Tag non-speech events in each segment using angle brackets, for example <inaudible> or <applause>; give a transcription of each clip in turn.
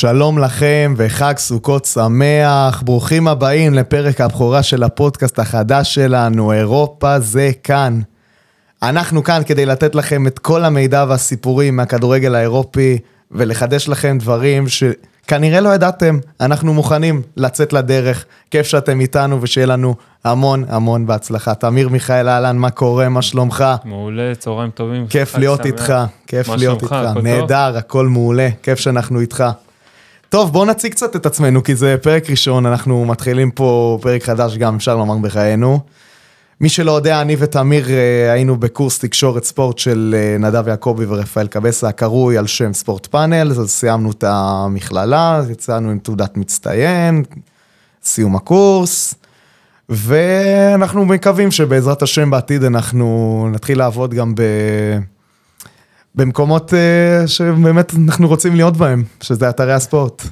שלום לכם וחג סוכות שמח, ברוכים הבאים לפרק הבכורה של הפודקאסט החדש שלנו, אירופה זה כאן. אנחנו כאן כדי לתת לכם את כל המידע והסיפורים מהכדורגל האירופי ולחדש לכם דברים שכנראה לא ידעתם, אנחנו מוכנים לצאת לדרך, כיף שאתם איתנו ושיהיה לנו המון המון בהצלחה. תמיר מיכאל אהלן, מה קורה, מה שלומך? מעולה, צהריים טובים. כיף להיות איתך, כיף להיות? איתך? נהדר, הכל מעולה, כיף שאנחנו איתך. טוב, בואו נציג קצת את עצמנו, כי זה פרק ראשון, אנחנו מתחילים פה פרק חדש גם, אפשר לומר בחיינו. מי שלא יודע, אני ותמיר אה, היינו בקורס תקשורת ספורט של אה, נדב יעקבי ורפאל קבסה, הקרוי על שם ספורט פאנל, אז סיימנו את המכללה, יצאנו עם תעודת מצטיין, סיום הקורס, ואנחנו מקווים שבעזרת השם בעתיד אנחנו נתחיל לעבוד גם ב... במקומות אה, שבאמת אנחנו רוצים להיות בהם, שזה אתרי הספורט.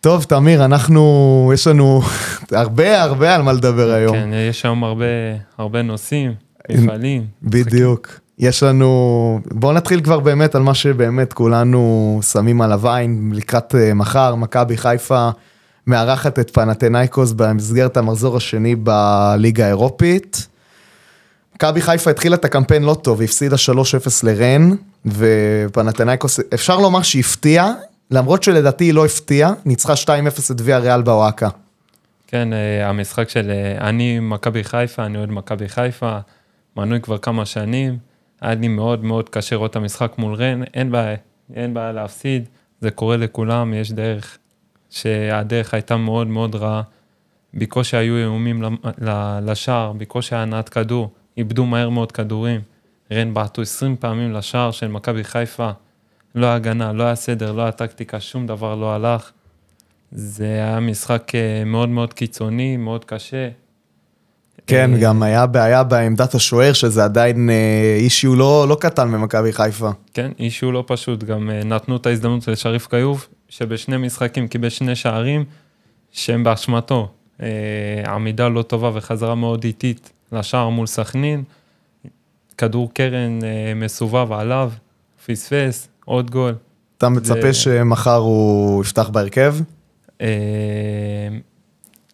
טוב, תמיר, אנחנו, יש לנו <laughs> הרבה הרבה על מה לדבר היום. כן, יש היום הרבה, הרבה נושאים, מפעלים. בדיוק. יש לנו, בואו נתחיל כבר באמת על מה שבאמת כולנו שמים עליו עין לקראת אה, מחר, מכבי חיפה מארחת את פנתנייקוס במסגרת המחזור השני בליגה האירופית. מכבי חיפה התחילה את הקמפיין לא טוב, הפסידה 3-0 לרן, ופנתנייקוס, אפשר לומר שהפתיעה, למרות שלדעתי היא לא הפתיעה, ניצחה 2-0 את ויה ריאל באוהקה. כן, אה, המשחק של אה, אני מכבי חיפה, אני אוהד מכבי חיפה, מנוי כבר כמה שנים. היה לי מאוד מאוד קשה לראות את המשחק מול רן, אין בעיה, אין בעיה להפסיד, זה קורה לכולם, יש דרך שהדרך הייתה מאוד מאוד רעה. בקושי היו איומים לשער, בקושי היה הנעת כדור, איבדו מהר מאוד כדורים. רן בעטו 20 פעמים לשער של מכבי חיפה, לא היה הגנה, לא היה סדר, לא היה טקטיקה, שום דבר לא הלך. זה היה משחק אה, מאוד מאוד קיצוני, מאוד קשה. כן, אה, גם היה בעיה בעמדת השוער, שזה עדיין אישיו לא, לא קטן במכבי חיפה. כן, אישו לא פשוט, גם אה, נתנו את ההזדמנות לשריף כיוף, שבשני משחקים קיבל שני שערים שהם באשמתו. אה, עמידה לא טובה וחזרה מאוד איטית לשער מול סכנין, כדור קרן אה, מסובב עליו, פספס, עוד גול. אתה מצפה זה- שמחר הוא יפתח בהרכב? אה,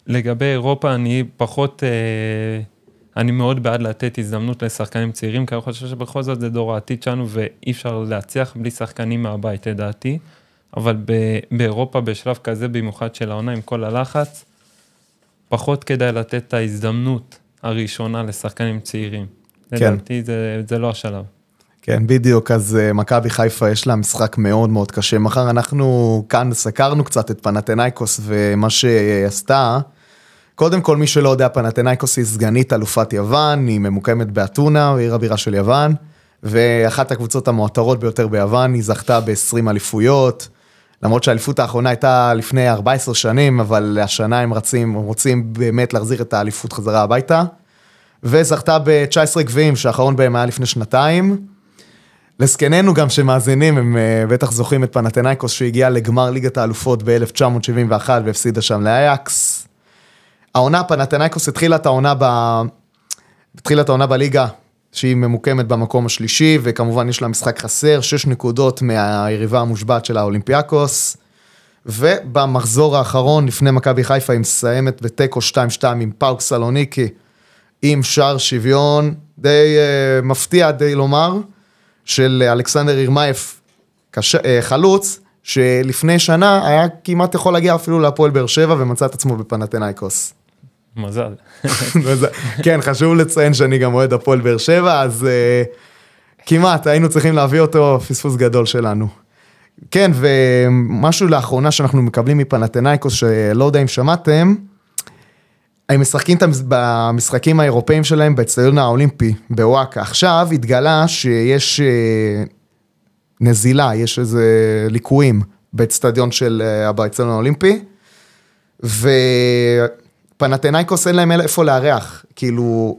לגבי אירופה, אני פחות, אה, אני מאוד בעד לתת הזדמנות לשחקנים צעירים, כי אני חושב שבכל זאת זה דור העתיד שלנו ואי אפשר להצליח בלי שחקנים מהבית, לדעתי. אבל באירופה, בשלב כזה, במיוחד של העונה עם כל הלחץ, פחות כדאי לתת את ההזדמנות הראשונה לשחקנים צעירים. כן. לדעתי זה, זה לא השלב. כן, בדיוק, אז uh, מכבי חיפה יש לה משחק מאוד מאוד קשה. מחר אנחנו כאן סקרנו קצת את פנתנייקוס ומה שעשתה. קודם כל, מי שלא יודע, פנתנייקוס היא סגנית אלופת יוון, היא ממוקמת באתונה, עיר הבירה של יוון, ואחת הקבוצות המועטרות ביותר ביוון, היא זכתה ב-20 אליפויות. למרות שהאליפות האחרונה הייתה לפני 14 שנים, אבל השנה הם רצים, רוצים באמת להחזיר את האליפות חזרה הביתה. וזכתה ב-19 גביעים, שהאחרון בהם היה לפני שנתיים. לזקנינו גם שמאזינים, הם אה, בטח זוכרים את פנתנייקוס שהגיע לגמר ליגת האלופות ב-1971 והפסידה שם לאייקס. העונה, פנתנייקוס התחילה את העונה ב... התחילה את העונה בליגה, שהיא ממוקמת במקום השלישי, וכמובן יש לה משחק חסר, 6 נקודות מהיריבה המושבעת של האולימפיאקוס. ובמחזור האחרון, לפני מכבי חיפה, היא מסיימת בתיקו 2-2 עם פאוק סלוניקי, עם שער שוויון די אה, מפתיע, די לומר, של אלכסנדר ירמייף, קש... אה, חלוץ, שלפני שנה היה כמעט יכול להגיע אפילו להפועל באר שבע ומצא את עצמו בפנאתינייקוס. <laughs> מזל. כן, חשוב לציין שאני גם אוהד הפועל באר שבע, אז uh, כמעט היינו צריכים להביא אותו, פספוס גדול שלנו. כן, ומשהו לאחרונה שאנחנו מקבלים מפנתנייקוס, שלא יודע אם שמעתם, הם משחקים במשחקים האירופאים שלהם באצטדיון האולימפי בוואקה. עכשיו התגלה שיש אה, נזילה, יש איזה ליקויים באצטדיון של אה, באצטדיון האולימפי, ופנאתינייקוס אין להם איפה לארח. כאילו,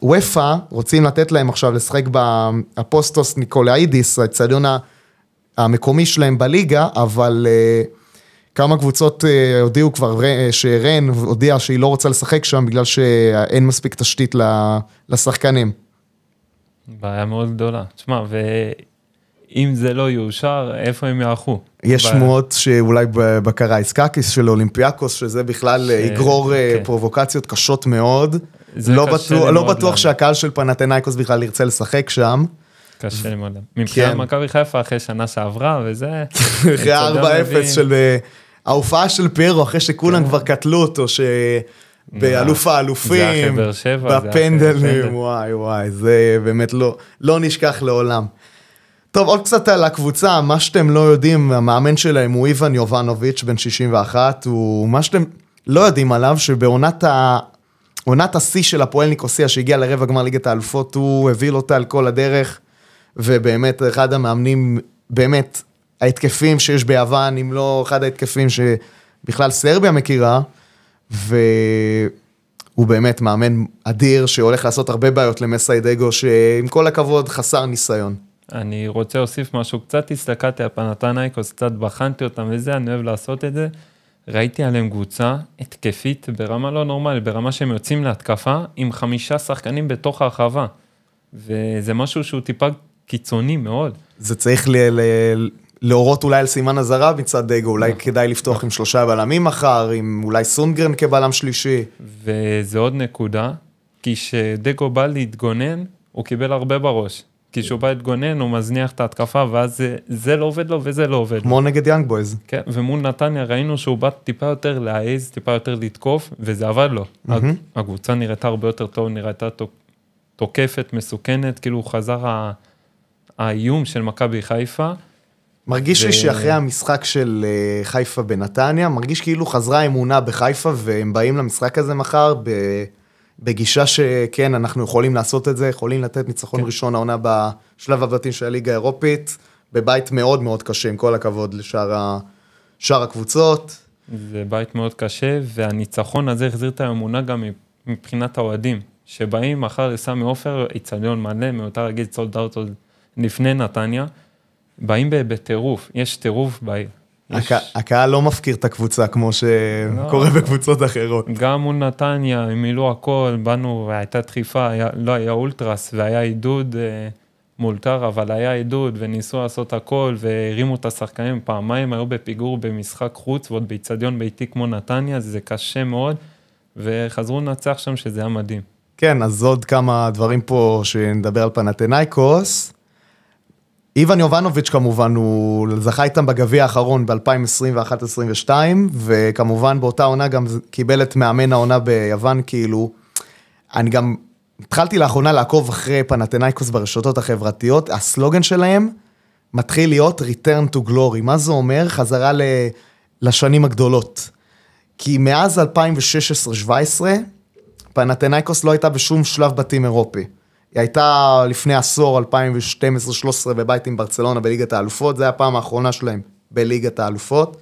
אופ"א רוצים לתת להם עכשיו לשחק באפוסטוס ניקולאידיס, האצטדיון המקומי שלהם בליגה, אבל אה, כמה קבוצות אה, הודיעו כבר, ר- שרן הודיעה שהיא לא רוצה לשחק שם בגלל שאין מספיק תשתית לשחקנים. בעיה מאוד גדולה. תשמע, אם זה לא יאושר, איפה הם יערכו? יש שמועות שאולי בקרה איסקקיס של אולימפיאקוס, שזה בכלל ש- יגרור אה, כן. פרובוקציות קשות מאוד. לא בטוח, לא בטוח להאמין. שהקהל של פנתנאיקוס בכלל ירצה לשחק שם. קשה לי מאוד. מבחינת כן. מכבי חיפה אחרי שנה שעברה וזה, <laughs> אחרי אצטדיון 4-0 מבין. של אה, ההופעה של פיירו, אחרי שכולם כן. כבר קטלו אותו, שבאלוף האלופים, בפנדלים. וואי וואי, זה באמת לא, לא נשכח לעולם. טוב, עוד קצת על הקבוצה, מה שאתם לא יודעים, המאמן שלהם הוא איוון יובנוביץ', בן 61, הוא מה שאתם לא יודעים עליו, שבעונת ה... עונת השיא של הפועל ניקוסיה שהגיע לרבע גמר ליגת האלופות, הוא הוביל אותה על כל הדרך, ובאמת אחד המאמנים, באמת, ההתקפים שיש ביוון, אם לא אחד ההתקפים שבכלל סרביה מכירה, והוא באמת מאמן אדיר שהולך לעשות הרבה בעיות למסיידגו, שעם כל הכבוד חסר ניסיון. אני רוצה להוסיף משהו, קצת הסתכלתי על פנתנייקוס, קצת בחנתי אותם וזה, אני אוהב לעשות את זה. ראיתי עליהם קבוצה התקפית ברמה לא נורמלית, ברמה שהם יוצאים להתקפה עם חמישה שחקנים בתוך הרחבה. וזה משהו שהוא טיפה קיצוני מאוד. זה צריך ל- ל- להורות אולי על סימן אזהרה מצד דגו, אולי נכון. כדאי לפתוח עם שלושה בלמים מחר, עם אולי סונגרן כבלם שלישי. וזה עוד נקודה, כי כשדגו בא להתגונן, הוא קיבל הרבה בראש. כי כשהוא בא להתגונן, הוא מזניח את ההתקפה, ואז זה, זה לא עובד לו וזה לא עובד. כמו נגד יאנג בויז. כן, ומול נתניה ראינו שהוא בא טיפה יותר להעז, טיפה יותר לתקוף, וזה עבד לו. מהמם. הקבוצה נראתה הרבה יותר טוב, נראתה תוק- תוקפת, מסוכנת, כאילו חזר ה- האיום של מכבי חיפה. מרגיש לי ו- שאחרי המשחק של אה, חיפה בנתניה, מרגיש כאילו חזרה האמונה בחיפה, והם באים למשחק הזה מחר ב- בגישה שכן, אנחנו יכולים לעשות את זה, יכולים לתת ניצחון כן. ראשון העונה בשלב הבתים של הליגה האירופית, בבית מאוד מאוד קשה, עם כל הכבוד לשאר ה- שאר הקבוצות. זה בית מאוד קשה, והניצחון הזה החזיר את האמונה גם מבחינת האוהדים, שבאים מחר לסמי עופר, איצטדיון מלא, מיותר להגיד סולד אאוט לפני נתניה, באים בטירוף, יש טירוף בעיר. יש- הק- הקהל לא מפקיר את הקבוצה כמו שקורה בקבוצות אחרות. גם מול נתניה, הם מילאו הכל, באנו, הייתה דחיפה, היה, לא היה אולטרס והיה עידוד אה, מאולתר, אבל היה עידוד וניסו לעשות הכל והרימו את השחקנים פעמיים, היו בפיגור במשחק חוץ ועוד באיצטדיון ביתי כמו נתניה, זה קשה מאוד, וחזרו לנצח שם שזה היה מדהים. כן, אז עוד כמה דברים פה שנדבר על פנתנאיקוס. איוון יובנוביץ' כמובן, הוא זכה איתם בגביע האחרון ב-2021-2022, וכמובן באותה עונה גם קיבל את מאמן העונה ביוון, כאילו, אני גם התחלתי לאחרונה לעקוב אחרי פנתנאיקוס ברשתות החברתיות, הסלוגן שלהם מתחיל להיות Return to Glory, מה זה אומר? חזרה ל... לשנים הגדולות. כי מאז 2016-2017, פנתנאיקוס לא הייתה בשום שלב בתים אירופי. היא הייתה לפני עשור, 2012-2013, בבית עם ברצלונה בליגת האלופות, זו הייתה הפעם האחרונה שלהם בליגת האלופות.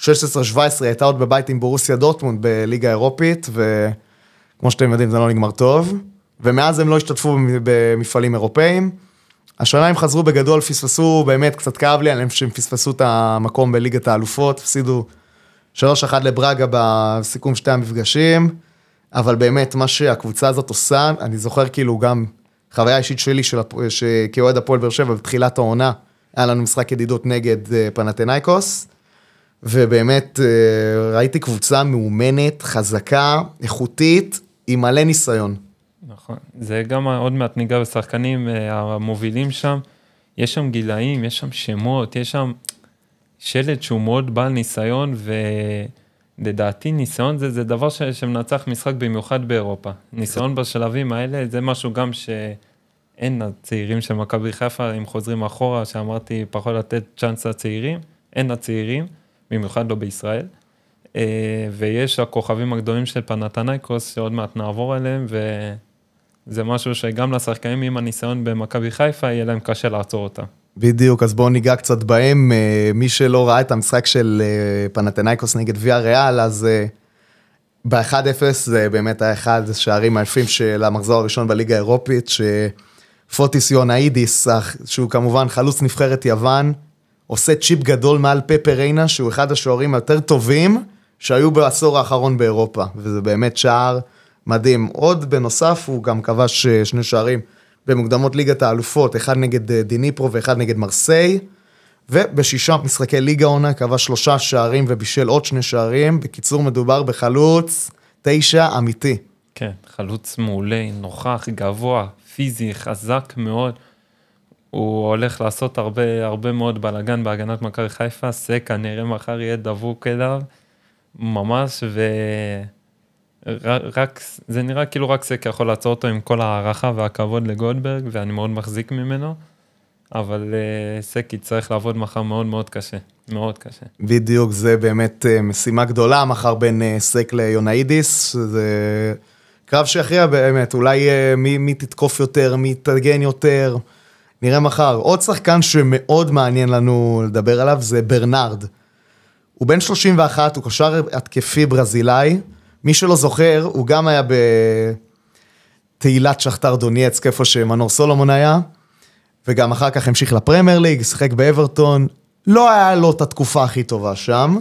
16-17 היא הייתה עוד בבית עם בורוסיה דורטמונד בליגה האירופית, וכמו שאתם יודעים זה לא נגמר טוב. ומאז הם לא השתתפו במפעלים אירופאים. השנה הם חזרו בגדול, פספסו, באמת קצת כאב לי עליהם שהם פספסו את המקום בליגת האלופות, הפסידו 3-1 לברגה בסיכום שתי המפגשים, אבל באמת מה שהקבוצה הזאת עושה, אני זוכר כאילו גם חוויה אישית שלי של, ש- כאוהד הפועל באר שבע בתחילת העונה, היה לנו משחק ידידות נגד אה, פנתנאיקוס, ובאמת אה, ראיתי קבוצה מאומנת, חזקה, איכותית, עם מלא ניסיון. נכון, זה גם עוד מעט ניגע בשחקנים אה, המובילים שם, יש שם גילאים, יש שם שמות, יש שם שלד שהוא מאוד בעל ניסיון, ולדעתי ניסיון זה, זה דבר ש, שמנצח משחק במיוחד באירופה. ניסיון בשלבים האלה זה משהו גם שאין לצעירים של מכבי חיפה, אם חוזרים אחורה, שאמרתי פחות לתת צ'אנס לצעירים, אין לצעירים, במיוחד לא בישראל. אה, ויש הכוכבים הגדולים של פנתנייקוס, שעוד מעט נעבור עליהם, וזה משהו שגם לשחקנים עם הניסיון במכבי חיפה, יהיה להם קשה לעצור אותם. בדיוק, אז בואו ניגע קצת בהם. אה, מי שלא ראה את המשחק של אה, פנתנאיקוס נגד ויה ריאל, אז אה, ב-1-0 זה באמת היה אחד השערים היפים של המחזור הראשון בליגה האירופית, שפוטיס יונאידיס, שהוא כמובן חלוץ נבחרת יוון, עושה צ'יפ גדול מעל פפה ריינה, שהוא אחד השוערים היותר טובים שהיו בעשור האחרון באירופה, וזה באמת שער מדהים. עוד בנוסף, הוא גם כבש שני שערים במוקדמות ליגת האלופות, אחד נגד אה, דיניפרו ואחד נגד מרסיי, ובשישה משחקי ליגה עונה כבש שלושה שערים ובישל עוד שני שערים. בקיצור, מדובר בחלוץ תשע אמיתי. כן, חלוץ מעולה, נוכח, גבוה, פיזי, חזק מאוד. הוא הולך לעשות הרבה, הרבה מאוד בלאגן בהגנת מכבי חיפה, סק כנראה מחר יהיה דבוק אליו, ממש, ורק, זה נראה כאילו רק סק יכול לעצור אותו עם כל ההערכה והכבוד לגולדברג, ואני מאוד מחזיק ממנו, אבל uh, סק יצטרך לעבוד מחר מאוד מאוד קשה, מאוד קשה. בדיוק, זה באמת uh, משימה גדולה מחר בין uh, סק ליונאידיס, זה קרב שיכריע באמת, אולי uh, מי, מי תתקוף יותר, מי יתגן יותר. נראה מחר. עוד שחקן שמאוד מעניין לנו לדבר עליו זה ברנרד. הוא בן 31, הוא קשר התקפי ברזילאי. מי שלא זוכר, הוא גם היה בתהילת שכתר דונייצק, איפה שמנור סולומון היה, וגם אחר כך המשיך לפרמייר ליג, שיחק באברטון. לא היה לו את התקופה הכי טובה שם.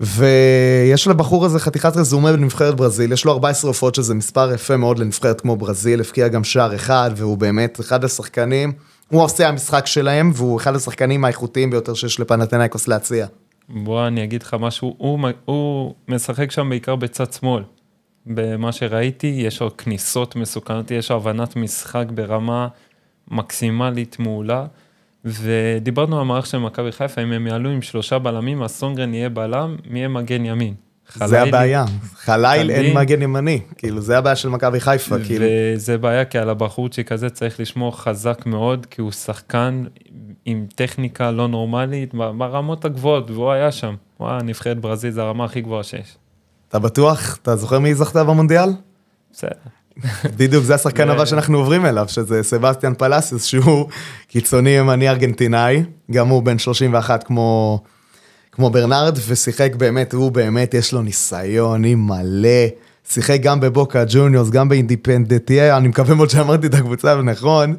ויש לבחור הזה חתיכת רזומה בנבחרת ברזיל, יש לו 14 הופעות שזה מספר יפה מאוד לנבחרת כמו ברזיל, הבקיע גם שער אחד, והוא באמת אחד השחקנים, הוא עושה המשחק שלהם, והוא אחד השחקנים האיכותיים ביותר שיש לפנתנאיקוס להציע. בוא אני אגיד לך משהו, הוא, הוא משחק שם בעיקר בצד שמאל. במה שראיתי, יש לו כניסות מסוכנות, יש לו הבנת משחק ברמה מקסימלית מעולה. ודיברנו על המערך של מכבי חיפה, אם הם יעלו עם שלושה בלמים, אז סונגרן יהיה בלם, מי יהיה מגן ימין. זה הבעיה, חליל אין מגן ימני, כאילו זה הבעיה של מכבי חיפה, כאילו. וזה בעיה כי על הבחורצ'יק הזה צריך לשמור חזק מאוד, כי הוא שחקן עם טכניקה לא נורמלית ברמות הגבוהות, והוא היה שם. וואי, נבחרת ברזיל זה הרמה הכי גבוהה שיש. אתה בטוח? אתה זוכר מי זכתה במונדיאל? בסדר. בדיוק, זה השחקן הבא שאנחנו עוברים אליו, שזה סבסטיאן פלסיוס, שהוא קיצוני ימני ארגנטינאי, גם הוא בן 31 כמו, כמו ברנרד, ושיחק באמת, הוא באמת, יש לו ניסיון, היא מלא. שיחק גם בבוקה ג'וניורס, גם באינדיפנדטיה, אני מקווה מאוד שאמרתי את הקבוצה נכון.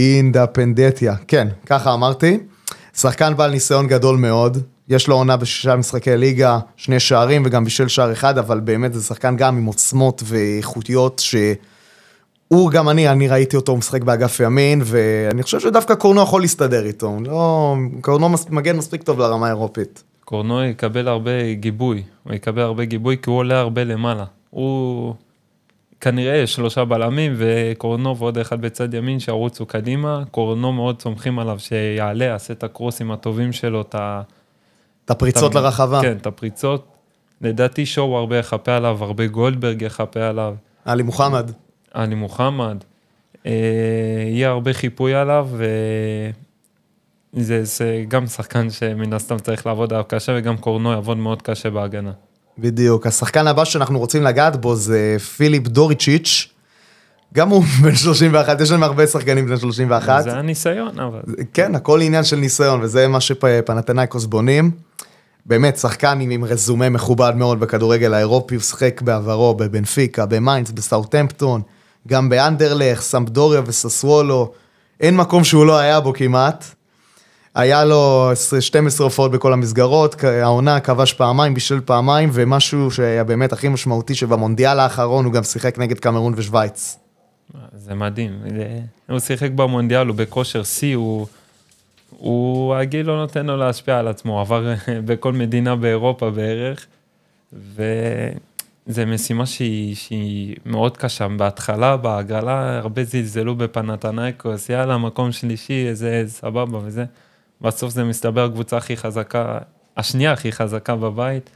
אינדפנדטיה, כן, ככה אמרתי. שחקן בעל ניסיון גדול מאוד, יש לו עונה בשישה משחקי ליגה, שני שערים וגם בישל שער אחד, אבל באמת זה שחקן גם עם עוצמות ואיכותיות, שהוא גם אני, אני ראיתי אותו משחק באגף ימין, ואני חושב שדווקא קורנו יכול להסתדר איתו, לא, קורנו מגן מספיק טוב לרמה האירופית. קורנו יקבל הרבה גיבוי, הוא יקבל הרבה גיבוי כי הוא עולה הרבה למעלה. הוא כנראה יש שלושה בלמים וקורנו ועוד אחד בצד ימין שירוצו קדימה, קורנו מאוד סומכים עליו שיעלה, יעשה את הקרוסים הטובים שלו, את ה... את הפריצות לרחבה. כן, את הפריצות. לדעתי שואו הרבה יכפה עליו, הרבה גולדברג יכפה עליו. עלי מוחמד. עלי מוחמד. אה, יהיה הרבה חיפוי עליו, וזה זה גם שחקן שמן הסתם צריך לעבוד עליו קשה, וגם קורנו יעבוד מאוד קשה בהגנה. בדיוק. השחקן הבא שאנחנו רוצים לגעת בו זה פיליפ ג'וריצ'יץ'. גם הוא <laughs> בן 31, יש לנו הרבה שחקנים בן 31. זה הניסיון, אבל... כן, הכל עניין של ניסיון, וזה מה שפנאתינייקוס בונים. באמת, שחקן עם, עם רזומה מכובד מאוד בכדורגל האירופי, הוא שחק בעברו בבנפיקה, במיינץ, בסאוטהמפטון, גם באנדרלך, סמפדוריה וססוולו, אין מקום שהוא לא היה בו כמעט. היה לו 12 הופעות בכל המסגרות, העונה כבש פעמיים, בישל פעמיים, ומשהו שהיה באמת הכי משמעותי, שבמונדיאל האחרון הוא גם שיחק נגד קמרון ושווייץ. זה מדהים, הוא שיחק במונדיאל, הוא בכושר שיא, הוא... הוא, הגיל לא נותן לו להשפיע על עצמו, עבר בכל מדינה באירופה בערך, וזו משימה שהיא, שהיא מאוד קשה. בהתחלה, בהגרלה, הרבה זלזלו בפנתנייקוס, יאללה, מקום שלישי, איזה סבבה וזה. בסוף זה מסתבר הקבוצה הכי חזקה, השנייה הכי חזקה בבית.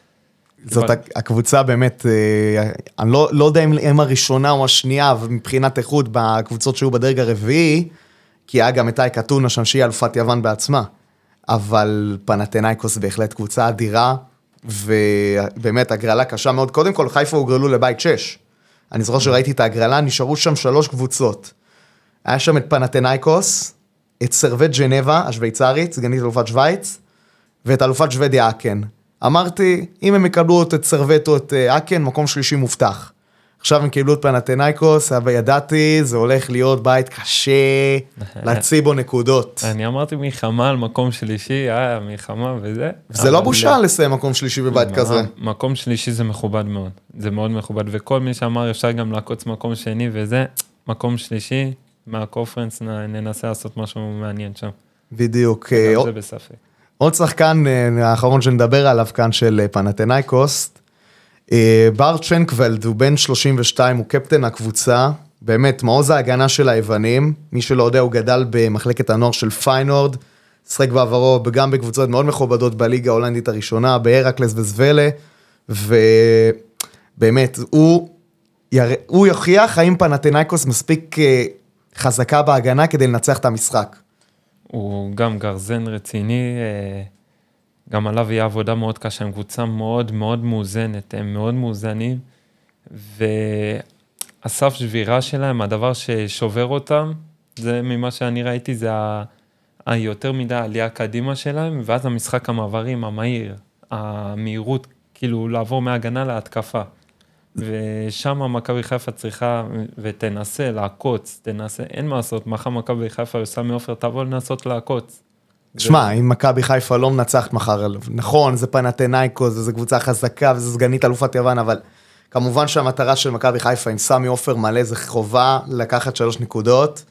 זאת אבל... הקבוצה באמת, אה, אני לא, לא יודע אם הם הראשונה או השנייה, מבחינת איכות בקבוצות שהיו בדרג הרביעי, כי היה גם את אייקה טונה שם שהיא אלופת יוון בעצמה. אבל פנתנאיקוס בהחלט קבוצה אדירה, ובאמת הגרלה קשה מאוד. קודם כל, חיפה הוגרלו לבית 6. אני זוכר שראיתי את ההגרלה, נשארו שם שלוש קבוצות. היה שם את פנתנאיקוס, את סרווט ג'נבה, השוויצרית, סגנית אלופת שווייץ, ואת אלופת שוודיה אקן. אמרתי, אם הם יקבלו את סרווט או את אה, אקן, מקום שלישי מובטח. עכשיו הם קיבלו את פנתנאיקוס, אבל ידעתי, זה הולך להיות בית קשה, <laughs> להציב בו נקודות. אני אמרתי מלחמה על מקום שלישי, היה מלחמה וזה. זה לא בושה לסיים מקום שלישי בבית כזה. מקום שלישי זה מכובד מאוד, זה מאוד מכובד, וכל מי שאמר אפשר גם לעקוץ מקום שני וזה, מקום שלישי, מהקונפרנס ננסה לעשות משהו מעניין שם. בדיוק. גם אה, זה בספק. עוד שחקן אה, האחרון שנדבר עליו כאן של אה, פנאתינייקוס, אה, בארט סחנקוולד הוא בן 32, הוא קפטן הקבוצה, באמת מעוז ההגנה של היוונים, מי שלא יודע הוא גדל במחלקת הנוער של פיינורד, שחק בעברו גם בקבוצות מאוד מכובדות בליגה ההולנדית הראשונה, בהרקלס וזוולה, ובאמת הוא. הוא יוכיח האם פנתנייקוס מספיק חזקה בהגנה כדי לנצח את המשחק. הוא גם גרזן רציני, אה, גם עליו יהיה עבודה מאוד קשה, הם קבוצה מאוד מאוד מאוזנת, הם מאוד מאוזנים, והסף שבירה שלהם, הדבר ששובר אותם, זה ממה שאני ראיתי, זה. היותר מדי עלייה קדימה שלהם, ואז המשחק המעברים המהיר, המהירות, כאילו לעבור מהגנה להתקפה. ושם מכבי חיפה צריכה, ותנסה לעקוץ, תנסה, אין מה לעשות, מחר מכבי חיפה וסמי עופר תבוא לנסות לעקוץ. שמע, אם מכבי חיפה לא מנצחת מחר, נכון, זה פנתנייקוס, וזו קבוצה חזקה, וזו סגנית אלופת יוון, אבל כמובן שהמטרה של מכבי חיפה עם סמי עופר מלא זה חובה לקחת שלוש נקודות.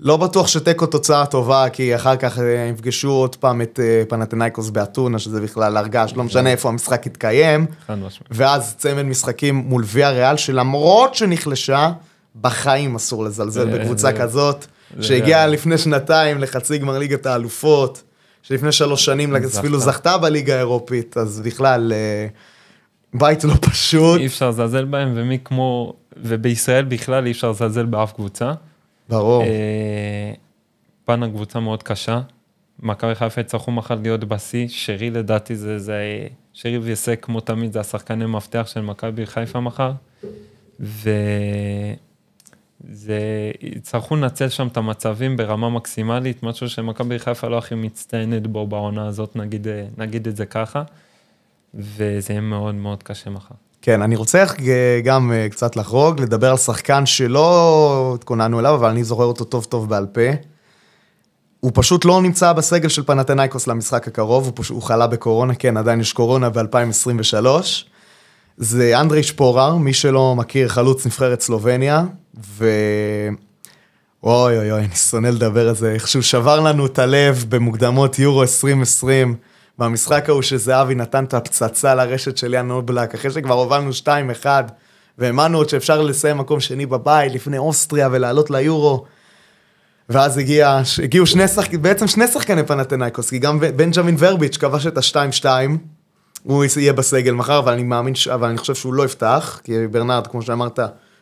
לא בטוח שתיקו תוצאה טובה, כי אחר כך אה, יפגשו עוד פעם את אה, פנתנייקוס באתונה, שזה בכלל הרגש, לא משנה איפה המשחק יתקיים. ואז צמד משחקים מול ויה ריאל, שלמרות שנחלשה, בחיים אסור לזלזל זה- בקבוצה כזאת, שהגיעה לפני שנתיים לחצי גמר ליגת האלופות, שלפני שלוש שנים. אפילו זכתה בליגה האירופית, אז בכלל, אה, בית לא פשוט, אי אפשר לזלזל בהם, ומי כמו, ובישראל בכלל אי אפשר לזלזל באף קבוצה. ברור. אה, פאנה קבוצה מאוד קשה. מכבי חיפה יצטרכו מחר להיות בשיא, שרי לדעתי זה, זה שרי ויסק כמו תמיד זה השחקני מפתח של מכבי חיפה מחר. וזה, יצטרכו לנצל שם את המצבים ברמה מקסימלית, משהו שמכבי חיפה לא הכי מצטיינת בו בעונה הזאת, נגיד, אה, נגיד את זה ככה. וזה יהיה מאוד מאוד קשה מחר. כן, אני רוצה גם אה, קצת לחרוג, לדבר על שחקן שלא התכוננו אליו, אבל אני זוכר אותו טוב טוב בעל פה. הוא פשוט לא נמצא בסגל של פנתנייקוס למשחק הקרוב, הוא, פשוט, הוא חלה בקורונה, כן, עדיין יש קורונה ב-2023. זה אנדרי שפורר, מי שלא מכיר, חלוץ נבחרת סלובניה, ו... אוי אוי אוי, אני שונא לדבר על זה, איך שהוא שבר לנו את הלב במוקדמות יורו 2020, במשחק ההוא שזהבי נתן את הפצצה לרשת של יאן אובלק, אחרי שכבר הובלנו 2-1, והאמנו עוד שאפשר לסיים מקום שני בבית לפני אוסטריה ולעלות ליורו. ואז הגיע, הגיעו שני שחקנים, בעצם שני שחקני פנתנייקוס, כי גם בנג'מין ורביץ' כבש את ה-2-2, הוא יהיה בסגל מחר, אבל אני מאמין, ש... אבל אני חושב שהוא לא יפתח, כי ברנרד, כמו שאמרת,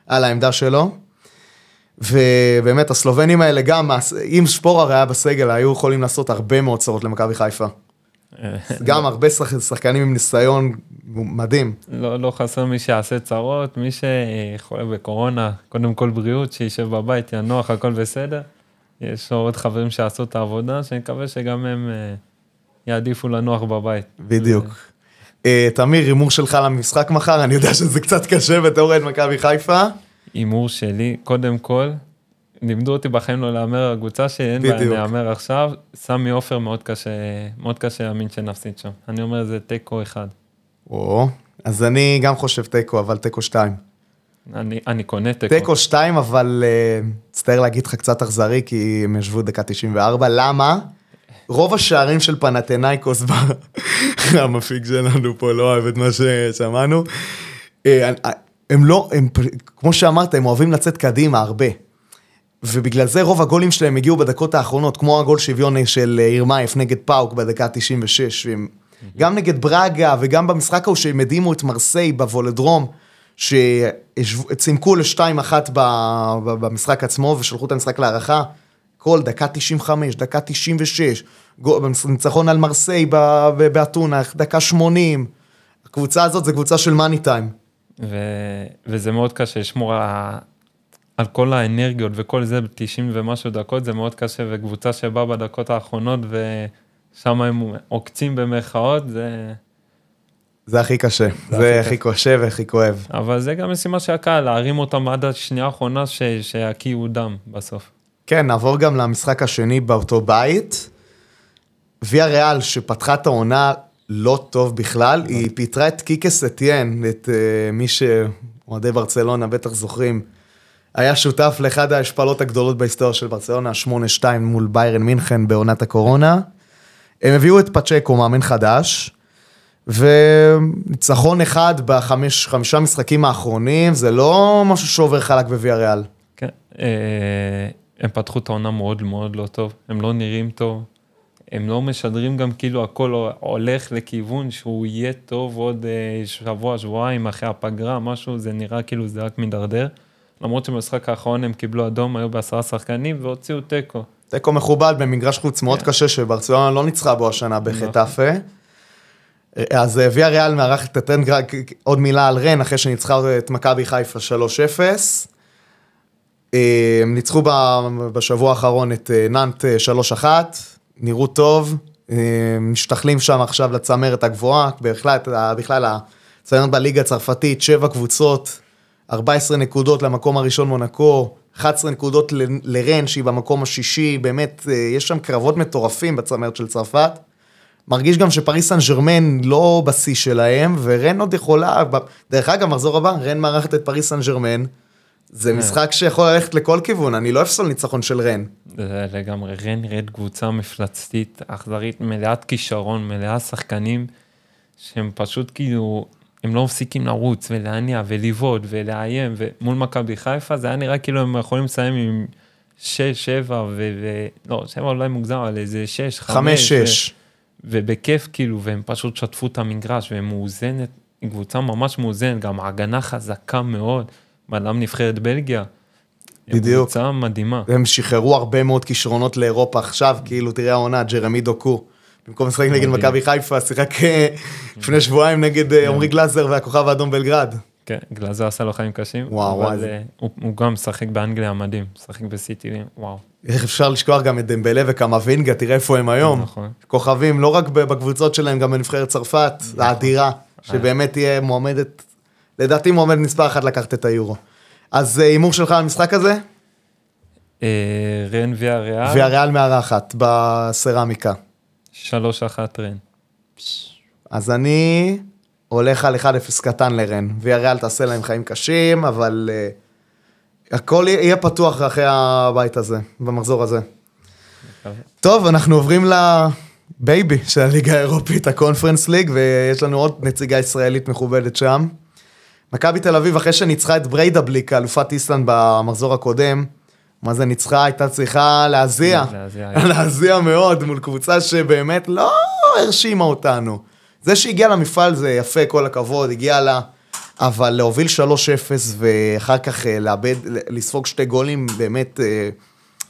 על העמדה שלו. ובאמת, הסלובנים האלה גם, אם שפורר היה בסגל, היו יכולים לעשות הרבה מאוד צרות למכבי חיפה. גם הרבה שח... שחקנים עם ניסיון מדהים. לא, לא חסר מי שיעשה צרות, מי שחולה בקורונה, קודם כל בריאות, שישב בבית, ינוח, הכל בסדר. יש עוד חברים שיעשו את העבודה, שאני מקווה שגם הם אה, יעדיפו לנוח בבית. בדיוק. אה, תמיר, הימור שלך למשחק מחר, אני יודע שזה קצת קשה בתור אוהד מכבי חיפה. הימור שלי, קודם כל, לימדו אותי בחיים לא להמר על קבוצה שאין בדיוק. להמר עכשיו, סמי עופר מאוד קשה, מאוד קשה להאמין שנפסיד שם. אני אומר זה תיקו אחד. או, אז אני גם חושב תיקו, אבל תיקו 2. אני, אני קונה תיקו. תיקו 2, אבל אה, מצטער להגיד לך קצת אכזרי, כי הם ישבו דקה 94. למה? רוב השערים של פנתנייקוס, ב- <laughs> המפיק שלנו פה לא אוהב את מה ששמענו. אה, הם לא, הם, כמו שאמרת, הם אוהבים לצאת קדימה הרבה. ובגלל זה רוב הגולים שלהם הגיעו בדקות האחרונות, כמו הגול שוויון של אה, ירמייף נגד פאוק בדקה 96. והם, גם נגד ברגה וגם במשחק ההוא שהם הדהימו את מרסיי בוולדרום, שצימקו ל-2-1 ב- ב- במשחק עצמו ושלחו את המשחק להערכה. כל דקה 95, דקה 96, גול- ניצחון על מרסיי באתונה, דקה 80. הקבוצה הזאת זה קבוצה של מאני טיים. ו... וזה מאוד קשה לשמור על... על כל האנרגיות וכל זה ב-90 ומשהו דקות, זה מאוד קשה, וקבוצה שבאה בדקות האחרונות ושם הם עוקצים במרכאות, זה... זה הכי קשה, זה זה הכי קשה והכי כואב. אבל זה גם משימה של הקהל, להרים אותם עד השנייה האחרונה ש... שיקיעו דם בסוף. כן, נעבור גם למשחק השני באותו בית. ויה ריאל, שפתחה את העונה לא טוב בכלל, היא פיטרה את קיקס אתיין, את uh, מי שאוהדי ברצלונה בטח זוכרים, היה שותף לאחד ההשפלות הגדולות בהיסטוריה של ברצלונה, 8-2 מול ביירן מינכן בעונת הקורונה. הם הביאו את פצ'קו, מאמן חדש, וניצחון אחד בחמישה משחקים האחרונים, זה לא משהו שעובר חלק בוויה ריאל. כן, אה, הם פתחו את העונה מאוד מאוד לא טוב, הם לא נראים טוב, הם לא משדרים גם כאילו הכל הולך לכיוון שהוא יהיה טוב עוד אה, שבוע, שבועיים אחרי הפגרה, משהו, זה נראה כאילו זה רק מידרדר. למרות שבמשחק האחרון הם קיבלו אדום, היו בעשרה שחקנים והוציאו תיקו. תיקו מכובד במגרש חוץ מאוד כן. קשה שברצלונה לא ניצחה בו השנה בחטאפה. נכון. אז ויה ריאל מארחת את רק עוד מילה על רן, אחרי שניצחה את מכבי חיפה 3-0. אה, הם ניצחו בשבוע האחרון את אה, נאנט 3-1, נראו טוב, אה, משתכלים שם עכשיו לצמרת הגבוהה, בכלל, בכלל הצמרת בליגה הצרפתית, שבע קבוצות, 14 נקודות למקום הראשון מונקו, 11 נקודות לרן שהיא במקום השישי, באמת, יש שם קרבות מטורפים בצמרת של צרפת. מרגיש גם שפריס סן ג'רמן לא בשיא שלהם, ורן עוד יכולה, דרך אגב, מחזור הבא, רן מארחת את פריס סן ג'רמן. זה כן. משחק שיכול ללכת לכל כיוון, אני לא אפסול ניצחון של רן. זה לגמרי, רן נראית קבוצה מפלצתית, אכזרית, מלאת כישרון, מלאה שחקנים, שהם פשוט כאילו, הם לא מפסיקים לרוץ ולהניע ולבעוט ולאיים, ומול מכבי חיפה זה היה נראה כאילו הם יכולים לסיים עם 6, 7 ו... ו... לא, 7 אולי מוגזם, אבל איזה 6, 5. 5, 6. ובכיף כאילו, והם פשוט שטפו את המגרש, והם מאוזנת, קבוצה ממש מאוזנת, גם הגנה חזקה מאוד, בלם נבחרת בלגיה. בדיוק. קבוצה מדהימה. הם שחררו הרבה מאוד כישרונות לאירופה עכשיו, כאילו, תראה העונה, ג'רמי דוקו. במקום לשחק נגד מכבי חיפה, שיחק אה, לפני שבועיים נגד אה, עמרי גלאזר והכוכב האדום בלגרד. כן, גלאזר עשה לו חיים קשים, וואו, אבל וואו. אה, הוא, הוא גם משחק באנגליה מדהים, משחק בסיטי, וואו. איך אפשר לשכוח גם את דמבלה וקמבינגה, תראה איפה הם היום. נכון. כוכבים, לא רק בקבוצות שלהם, גם בנבחרת צרפת, נכון. האדירה, שבאמת תהיה מועמדת, לדעתי מועמדת מספר אחת לקחת את היורו. אז הימור שלך על המשחק הזה? רן ויה ריאל. ויה ריאל מארחת בסרמיקה. שלוש אחת רן. אז אני הולך על 1-0 קטן לרן. ויה ריאל תעשה להם חיים קשים, אבל... Uh, הכל יהיה פתוח אחרי הבית הזה, במחזור הזה. טוב, אנחנו עוברים לבייבי של הליגה האירופית, הקונפרנס ליג, ויש לנו עוד נציגה ישראלית מכובדת שם. מכבי תל אביב, אחרי שניצחה את בריידבליק, אלופת איסלנד במחזור הקודם, מה זה ניצחה? הייתה צריכה להזיע. <laughs> להזיע מאוד מול קבוצה שבאמת לא הרשימה אותנו. זה שהגיע למפעל זה יפה, כל הכבוד, הגיע לה... אבל להוביל 3-0 ואחר כך אה, לאבד, לספוג שתי גולים, באמת, אה,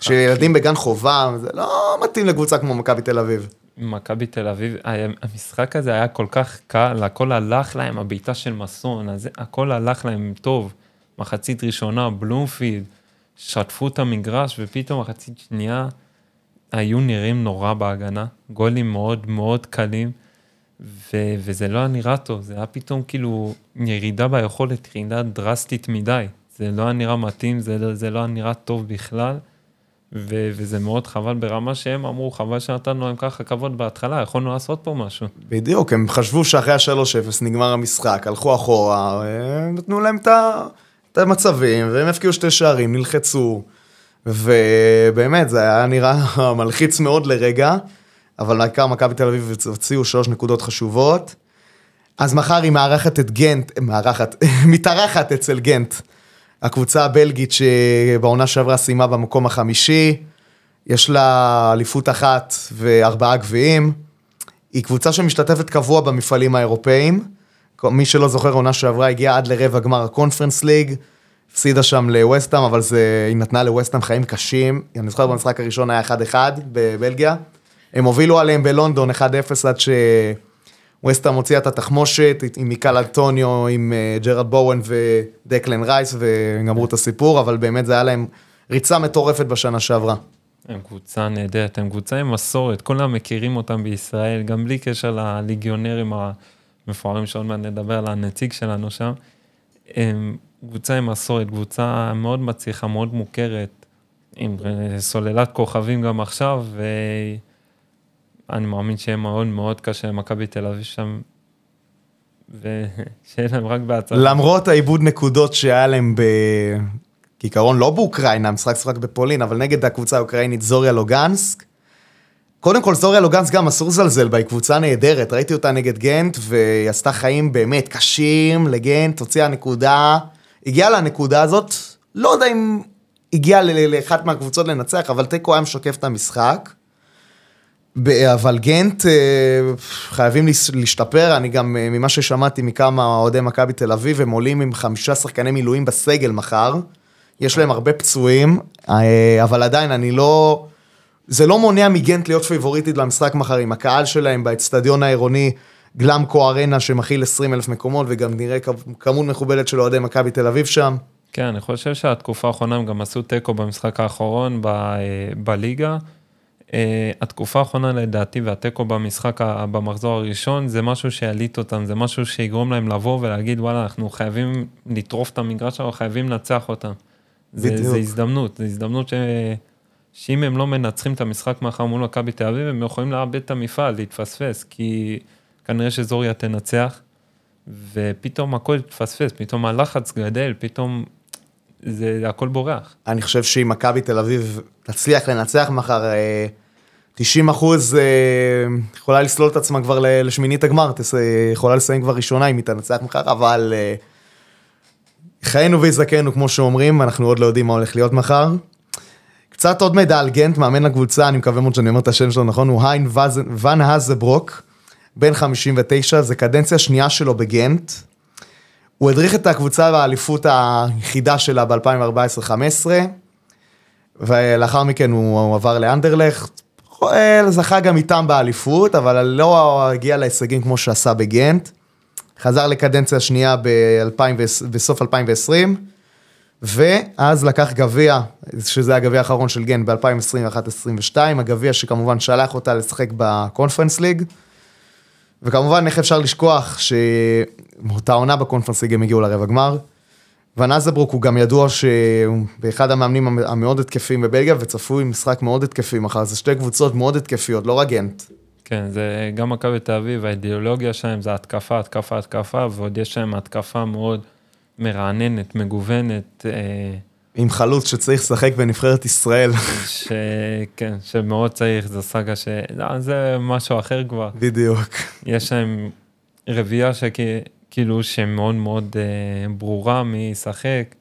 של ילדים בגן חובה, זה לא מתאים לקבוצה כמו מכבי תל אביב. מכבי תל אביב, המשחק הזה היה כל כך קל, הכל הלך להם, הבעיטה של מסון, הכל הלך להם טוב. מחצית ראשונה, בלומפילד, שטפו את המגרש, ופתאום מחצית שנייה היו נראים נורא בהגנה, גולים מאוד מאוד קלים. ו- וזה לא היה נראה טוב, זה היה פתאום כאילו ירידה ביכולת, ירידה דרסטית מדי. זה לא היה נראה מתאים, זה, זה לא היה נראה טוב בכלל, ו- וזה מאוד חבל ברמה שהם אמרו, חבל שנתנו להם ככה כבוד בהתחלה, יכולנו לעשות פה משהו. בדיוק, הם חשבו שאחרי ה-3-0 נגמר המשחק, הלכו אחורה, נתנו להם את המצבים, והם הפקיעו שתי שערים, נלחצו, ובאמת, זה היה נראה <laughs> מלחיץ מאוד לרגע. אבל העיקר מכבי תל אביב הוציאו שלוש נקודות חשובות. אז מחר היא מארחת את גנט, מארחת, <laughs> מתארחת אצל גנט, הקבוצה הבלגית שבעונה שעברה סיימה במקום החמישי, יש לה אליפות אחת וארבעה גביעים. היא קבוצה שמשתתפת קבוע במפעלים האירופאיים. מי שלא זוכר, עונה שעברה הגיעה עד לרבע גמר הקונפרנס ליג, הפסידה שם לווסטאם, אבל זה, היא נתנה לווסטאם חיים קשים. אני זוכר במשחק הראשון היה 1-1 בבלגיה. הם הובילו עליהם בלונדון 1-0 עד שווסטהאם הוציאה את התחמושת עם מיקל אנטוניו, עם אה, ג'רד בואן ודקלן רייס וגמרו את הסיפור, אבל באמת זה היה להם ריצה מטורפת בשנה שעברה. הם קבוצה נהדרת, הם קבוצה עם מסורת, כולם מכירים אותם בישראל, גם בלי קשר לליגיונרים המפוארים שעוד מעט נדבר על הנציג שלנו שם. קבוצה עם מסורת, קבוצה מאוד מצליחה, מאוד מוכרת, עם סוללת כוכבים גם עכשיו, ו... אני מאמין שיהיה מאוד מאוד קשה למכבי תל אביב שם, ושיהיה להם רק בהצלחה. למרות העיבוד נקודות שהיה להם ב... כעיקרון לא באוקראינה, המשחק שחק בפולין, אבל נגד הקבוצה האוקראינית זוריה לוגנסק. קודם כל זוריה לוגנסק גם אסור לזלזל בה, היא קבוצה נהדרת, ראיתי אותה נגד גנט, והיא עשתה חיים באמת קשים לגנט, הוציאה נקודה, הגיעה לנקודה הזאת, לא יודע אם הגיעה לאחת מהקבוצות לנצח, אבל תיקו היה משקף את המשחק. אבל גנט אה, חייבים להשתפר, אני גם אה, ממה ששמעתי מכמה אוהדי מכבי תל אביב, הם עולים עם חמישה שחקני מילואים בסגל מחר. יש להם הרבה פצועים, אה, אבל עדיין אני לא... זה לא מונע מגנט להיות פייבוריטית למשחק מחר עם הקהל שלהם באצטדיון העירוני גלמקו ארנה שמכיל 20 אלף מקומות וגם נראה כמות מכובדת של אוהדי מכבי תל אביב שם. כן, אני חושב שהתקופה האחרונה הם גם עשו תיקו במשחק האחרון ב, בליגה. Uh, התקופה האחרונה לדעתי והתיקו במשחק, במחזור הראשון, זה משהו שיעליט אותם, זה משהו שיגרום להם לבוא ולהגיד וואלה, אנחנו חייבים לטרוף את המגרש שלנו, חייבים לנצח אותם. זה, זה הזדמנות, זה הזדמנות ש... שאם הם לא מנצחים את המשחק מחר מול מכבי תל אביב, הם יכולים לאבד את המפעל, להתפספס, כי כנראה שזוריה תנצח, ופתאום הכל יתפספס, פתאום הלחץ גדל, פתאום זה, הכל בורח. אני חושב שאם מכבי תל אביב תצליח לנצח מחר, 90 אה, אחוז אה, יכולה לסלול את עצמה כבר לשמינית הגמר, יכולה לסיים כבר ראשונה אם היא תנצח מחר, אבל אה, חיינו ויזכנו כמו שאומרים, אנחנו עוד לא יודעים מה הולך להיות מחר. קצת עוד מידע על גנט, מאמן הקבוצה, אני מקווה מאוד שאני אומר את השם שלו נכון, הוא היין ואן האזברוק, בן 59, זה קדנציה שנייה שלו בגנט. הוא הדריך את הקבוצה באליפות היחידה שלה ב-2014-2015, ולאחר מכן הוא עבר לאנדרלכט, זכה גם איתם באליפות, אבל לא הגיע להישגים כמו שעשה בגנט. חזר לקדנציה שנייה בסוף 2020, ואז לקח גביע, שזה הגביע האחרון של גנט ב-2021-2022, הגביע שכמובן שלח אותה לשחק בקונפרנס ליג. וכמובן, איך אפשר לשכוח שאותה עונה בקונפרנס ליג הם הגיעו לרבע גמר. ונאזברוק הוא גם ידוע שבאחד המאמנים המאוד התקפים בבלגיה, וצפוי משחק מאוד התקפי מחר, זה שתי קבוצות מאוד התקפיות, לא רק גנט. כן, זה גם מכבי תל אביב, האידיאולוגיה שלהם זה התקפה, התקפה, התקפה, ועוד יש להם התקפה מאוד מרעננת, מגוונת. אה, עם חלוץ שצריך לשחק בנבחרת ישראל. ש... כן, שמאוד צריך, זו סאגה ש... לא, זה משהו אחר כבר. בדיוק. יש להם רביעייה שכאילו שמאוד מאוד אה, ברורה מי ישחק,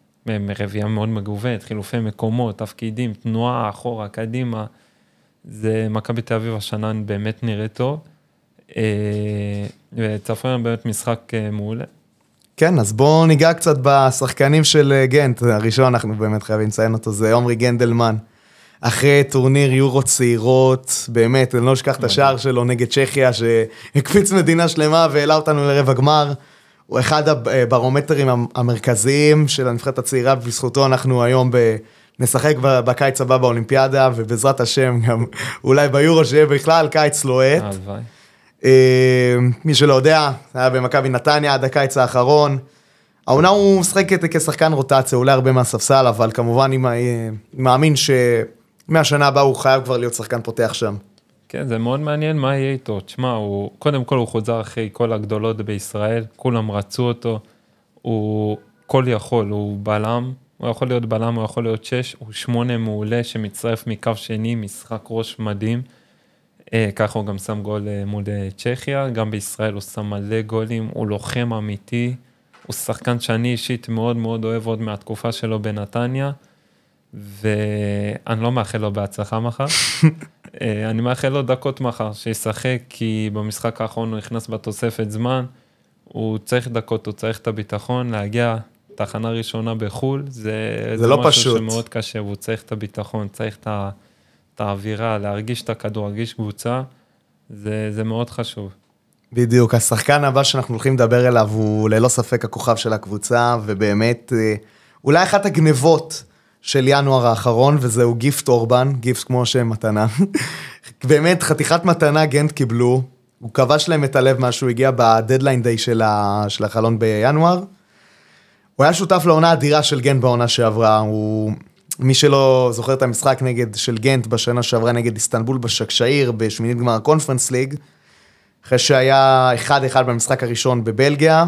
רביעייה מאוד מגוונת, חילופי מקומות, תפקידים, תנועה אחורה, קדימה. זה מכבי תל אביב השנה באמת נראה טוב. אה, וצפוי לנו באמת משחק אה, מעולה. כן, אז בואו ניגע קצת בשחקנים של אה, גנט. הראשון, אנחנו באמת חייבים לציין אותו, זה עומרי גנדלמן. אחרי טורניר יורו צעירות, באמת, אני לא אשכח את השער שלו נגד צ'כיה, שהקפיץ מדינה שלמה והעלה אותנו לרבע גמר. הוא אחד הברומטרים המרכזיים של הנבחרת הצעירה, ובזכותו אנחנו היום ב... נשחק בקיץ הבא באולימפיאדה, ובעזרת השם גם אולי ביורו שיהיה בכלל קיץ לוהט. הלוואי. אה, מי שלא יודע, היה במכבי נתניה עד הקיץ האחרון. העונה הוא משחק כשחקן רוטציה, אולי הרבה מהספסל, אבל כמובן אני מאמין שמהשנה הבאה הוא חייב כבר להיות שחקן פותח שם. כן, זה מאוד מעניין מה יהיה איתו. תשמע, הוא, קודם כל הוא חוזר אחרי כל הגדולות בישראל, כולם רצו אותו, הוא כל יכול, הוא בלם, הוא יכול להיות בלם, הוא יכול להיות שש, הוא שמונה מעולה שמצטרף מקו שני, משחק ראש מדהים. אה, ככה הוא גם שם גול אה, מול אה, צ'כיה, גם בישראל הוא שם מלא גולים, הוא לוחם אמיתי, הוא שחקן שאני אישית מאוד מאוד אוהב עוד מהתקופה שלו בנתניה, ואני לא מאחל לו בהצלחה מחר. <laughs> אני מאחל לו דקות מחר, שישחק, כי במשחק האחרון הוא נכנס בתוספת זמן, הוא צריך דקות, הוא צריך את הביטחון, להגיע תחנה ראשונה בחו"ל, זה, זה, זה לא משהו פשוט. שמאוד קשה, והוא צריך את הביטחון, צריך את ה... את האווירה, להרגיש את הכדור, להרגיש קבוצה, זה, זה מאוד חשוב. בדיוק, השחקן הבא שאנחנו הולכים לדבר אליו הוא ללא ספק הכוכב של הקבוצה, ובאמת, אה, אולי אחת הגנבות של ינואר האחרון, וזהו גיפט אורבן, גיפט כמו שם מתנה. <laughs> באמת, חתיכת מתנה גנט קיבלו, הוא כבש להם את הלב משהו הגיע בדדליין דיי של, ה... של החלון בינואר. הוא היה שותף לעונה אדירה של גנט בעונה שעברה, הוא מי שלא זוכר את המשחק נגד, של גנט בשנה שעברה נגד איסטנבול בשקשאיר, בשמינית גמר הקונפרנס ליג, אחרי שהיה 1-1 במשחק הראשון בבלגיה,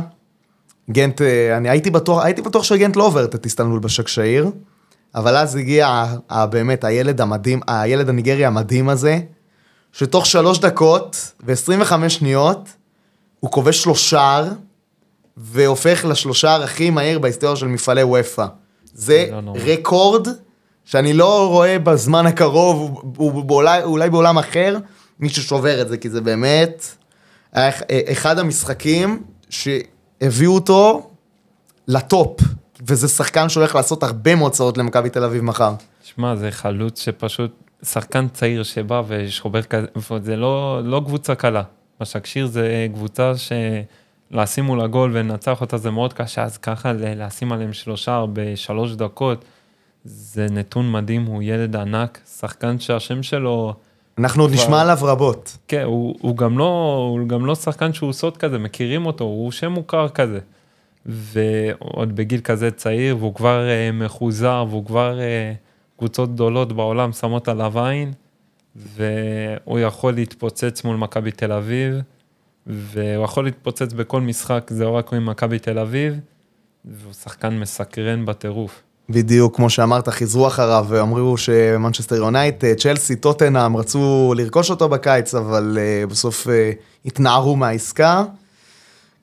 גנט, אה, אני הייתי בטוח, הייתי בטוח שגנט לא עוברת את איסטנבול בשקשאיר, אבל אז הגיע באמת הילד המדהים, הילד הניגרי המדהים הזה, שתוך שלוש דקות ו-25 שניות, הוא כובש לו שער, והופך לשלושה הכי מהיר בהיסטוריה של מפעלי וופא. זה לא. רקורד שאני לא רואה בזמן הקרוב, הוא- הוא אולי, אולי בעולם אחר, מישהו שובר את זה, כי זה באמת היה אח- אחד המשחקים שהביאו אותו לטופ, וזה שחקן שהולך לעשות הרבה מאוד צרות למכבי תל אביב מחר. שמע, זה חלוץ שפשוט, שחקן צעיר שבא ושובר כזה, זה לא, לא קבוצה קלה. בשקשיר זה קבוצה שלשים מול הגול ולנצח אותה זה מאוד קשה, אז ככה לשים עליהם שלושה בשלוש דקות, זה נתון מדהים, הוא ילד ענק, שחקן שהשם שלו, אנחנו עוד כבר- נשמע עליו רבות. כן, הוא, הוא, גם לא, הוא גם לא שחקן שהוא סוד כזה, מכירים אותו, הוא שם מוכר כזה. ועוד בגיל כזה צעיר, והוא כבר אה, מחוזר, והוא כבר אה, קבוצות גדולות בעולם שמות עליו עין, והוא יכול להתפוצץ מול מכבי תל אביב, והוא יכול להתפוצץ בכל משחק, זה רק עם מכבי תל אביב, והוא שחקן מסקרן בטירוף. בדיוק, כמו שאמרת, חיזרו אחריו ואמרו שמנצ'סטר יונייטד, צ'לסי, טוטנאם רצו לרכוש אותו בקיץ, אבל אה, בסוף אה, התנערו מהעסקה.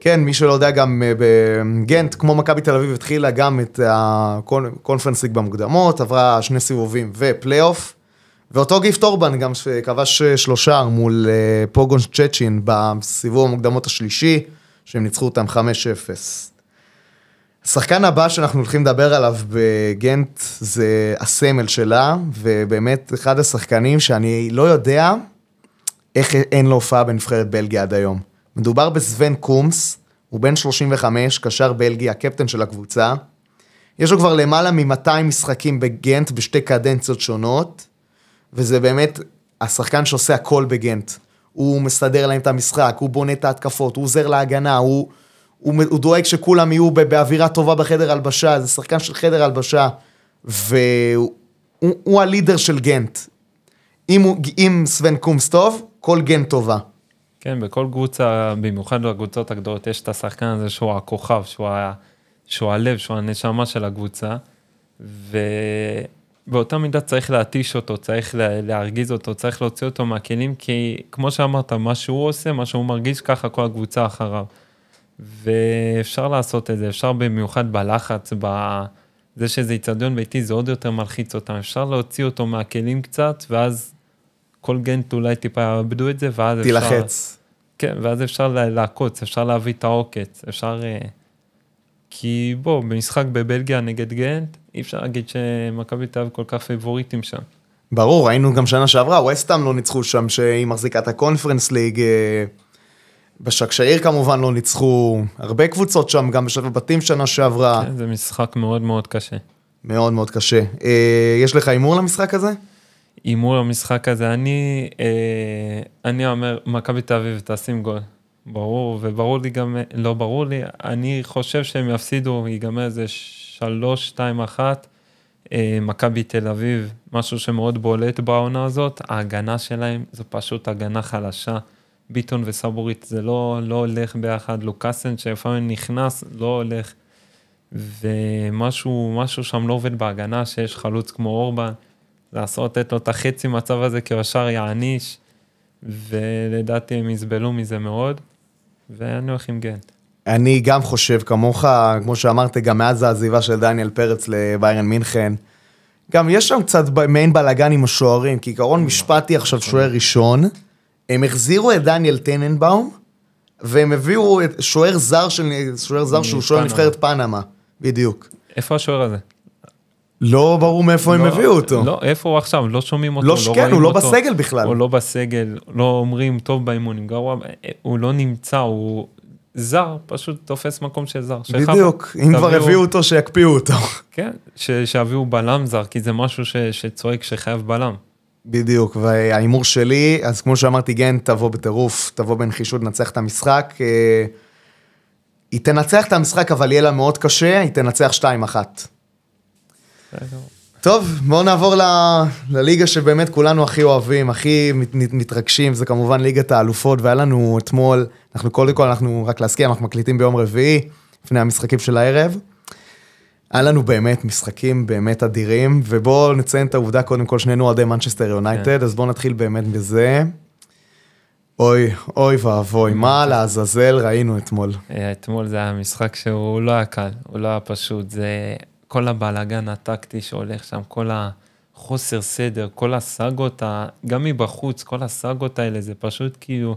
כן, מי שלא יודע, גם אה, בגנט, כמו מכבי תל אביב, התחילה גם את הקונפרנס במוקדמות, עברה שני סיבובים ופלייאוף. ואותו גיפט אורבן גם כבש אה, שלושה מול uh, פוגון צ'צ'ין בסיבוב המוקדמות השלישי, שהם ניצחו אותם 5-0. השחקן הבא שאנחנו הולכים לדבר עליו בגנט זה הסמל שלה, ובאמת אחד השחקנים שאני לא יודע איך אין לו הופעה בנבחרת בלגיה עד היום. מדובר בסוון קומס, הוא בן 35, קשר בלגי, הקפטן של הקבוצה. יש לו כבר למעלה מ-200 משחקים בגנט בשתי קדנציות שונות, וזה באמת השחקן שעושה הכל בגנט. הוא מסדר להם את המשחק, הוא בונה את ההתקפות, הוא עוזר להגנה, הוא, הוא, הוא דואג שכולם יהיו באווירה טובה בחדר הלבשה, זה שחקן של חדר הלבשה, והוא הוא, הוא הלידר של גנט. אם, הוא, אם סוון קומס טוב, כל גנט טובה. כן, בכל קבוצה, במיוחד בקבוצות הגדולות, יש את השחקן הזה שהוא הכוכב, שהוא, ה, שהוא הלב, שהוא הנשמה של הקבוצה, ובאותה מידה צריך להתיש אותו, צריך לה, להרגיז אותו, צריך להוציא אותו מהכלים, כי כמו שאמרת, מה שהוא עושה, מה שהוא מרגיש, ככה כל הקבוצה אחריו. ואפשר לעשות את זה, אפשר במיוחד בלחץ, בזה שזה איצטדיון ביתי, זה עוד יותר מלחיץ אותם, אפשר להוציא אותו מהכלים קצת, ואז כל גנט אולי טיפה יאבדו את זה, ואז אפשר... תילחץ. כן, ואז אפשר לעקוץ, אפשר להביא את העוקץ, אפשר... אה, כי בוא, במשחק בבלגיה נגד גנט, אי אפשר להגיד שמכבי תל אביב כל כך פייבוריטים שם. ברור, ראינו גם שנה שעברה, ווסטהאם לא ניצחו שם, שהיא מחזיקה את הקונפרנס ליג. בשכטאר כמובן לא ניצחו, הרבה קבוצות שם, גם בשלב הבתים שנה שעברה. כן, זה משחק מאוד מאוד קשה. מאוד מאוד קשה. אה, יש לך הימור למשחק הזה? הימור למשחק הזה, אני, אה, אני אומר, מכבי תל אביב תשים גול. ברור, וברור לי גם, לא ברור לי, אני חושב שהם יפסידו, ייגמר איזה 3, 2, 1. מכבי תל אביב, משהו שמאוד בולט בעונה הזאת, ההגנה שלהם זו פשוט הגנה חלשה. ביטון וסבורית זה לא, לא הולך ביחד, לוקאסן שלפעמים נכנס, לא הולך. ומשהו משהו שם לא עובד בהגנה, שיש חלוץ כמו אורבן, לעשות את לו את החצי מצב הזה כי הוא ישר יעניש, ולדעתי הם יסבלו מזה מאוד, ואני הולך עם גנט. אני גם חושב כמוך, כמו שאמרת, גם מאז העזיבה של דניאל פרץ לביירן מינכן. גם יש שם קצת מעין בלאגן עם השוערים, כי עיקרון משפטי עכשיו שוער ראשון. הם החזירו את דניאל טננבאום, והם הביאו את שוער זר, של, שוער זר שהוא שוער. נבחרת פנמה. בדיוק. איפה השוער הזה? לא ברור מאיפה הם לא- הביאו אותו. לא, איפה הוא עכשיו? לא שומעים אותו, לא, לא כן, רואים הוא לא אותו. בסגל בכלל. הוא לא בסגל, לא אומרים טוב באימונים, גרוע, הוא לא נמצא, הוא זר, פשוט תופס מקום של זר. בדיוק. אם כבר הביאו אותו, שיקפיאו אותו. כן, ש- שיביאו בלם זר, כי זה משהו ש- שצועק שחייב בלם. בדיוק, וההימור שלי, אז כמו שאמרתי, גן תבוא בטירוף, תבוא בנחישות, לנצח את המשחק. אה, היא תנצח את המשחק, אבל יהיה לה מאוד קשה, היא תנצח 2-1. טוב, בואו נעבור ל- לליגה שבאמת כולנו הכי אוהבים, הכי מת- מת- מתרגשים, זה כמובן ליגת האלופות, והיה לנו אתמול, אנחנו קודם כל, אנחנו, רק להזכיר, אנחנו מקליטים ביום רביעי, לפני המשחקים של הערב. היה לנו באמת משחקים באמת אדירים, ובואו נציין את העובדה, קודם כל שנינו אוהדי מנצ'סטר יונייטד, כן. אז בואו נתחיל באמת בזה. אוי, אוי ואבוי, מה לעזאזל ראינו אתמול. אה, אתמול זה היה משחק שהוא לא היה קל, הוא לא היה פשוט, זה כל הבלאגן הטקטי שהולך שם, כל החוסר סדר, כל הסאגות, גם מבחוץ, כל הסאגות האלה, זה פשוט כאילו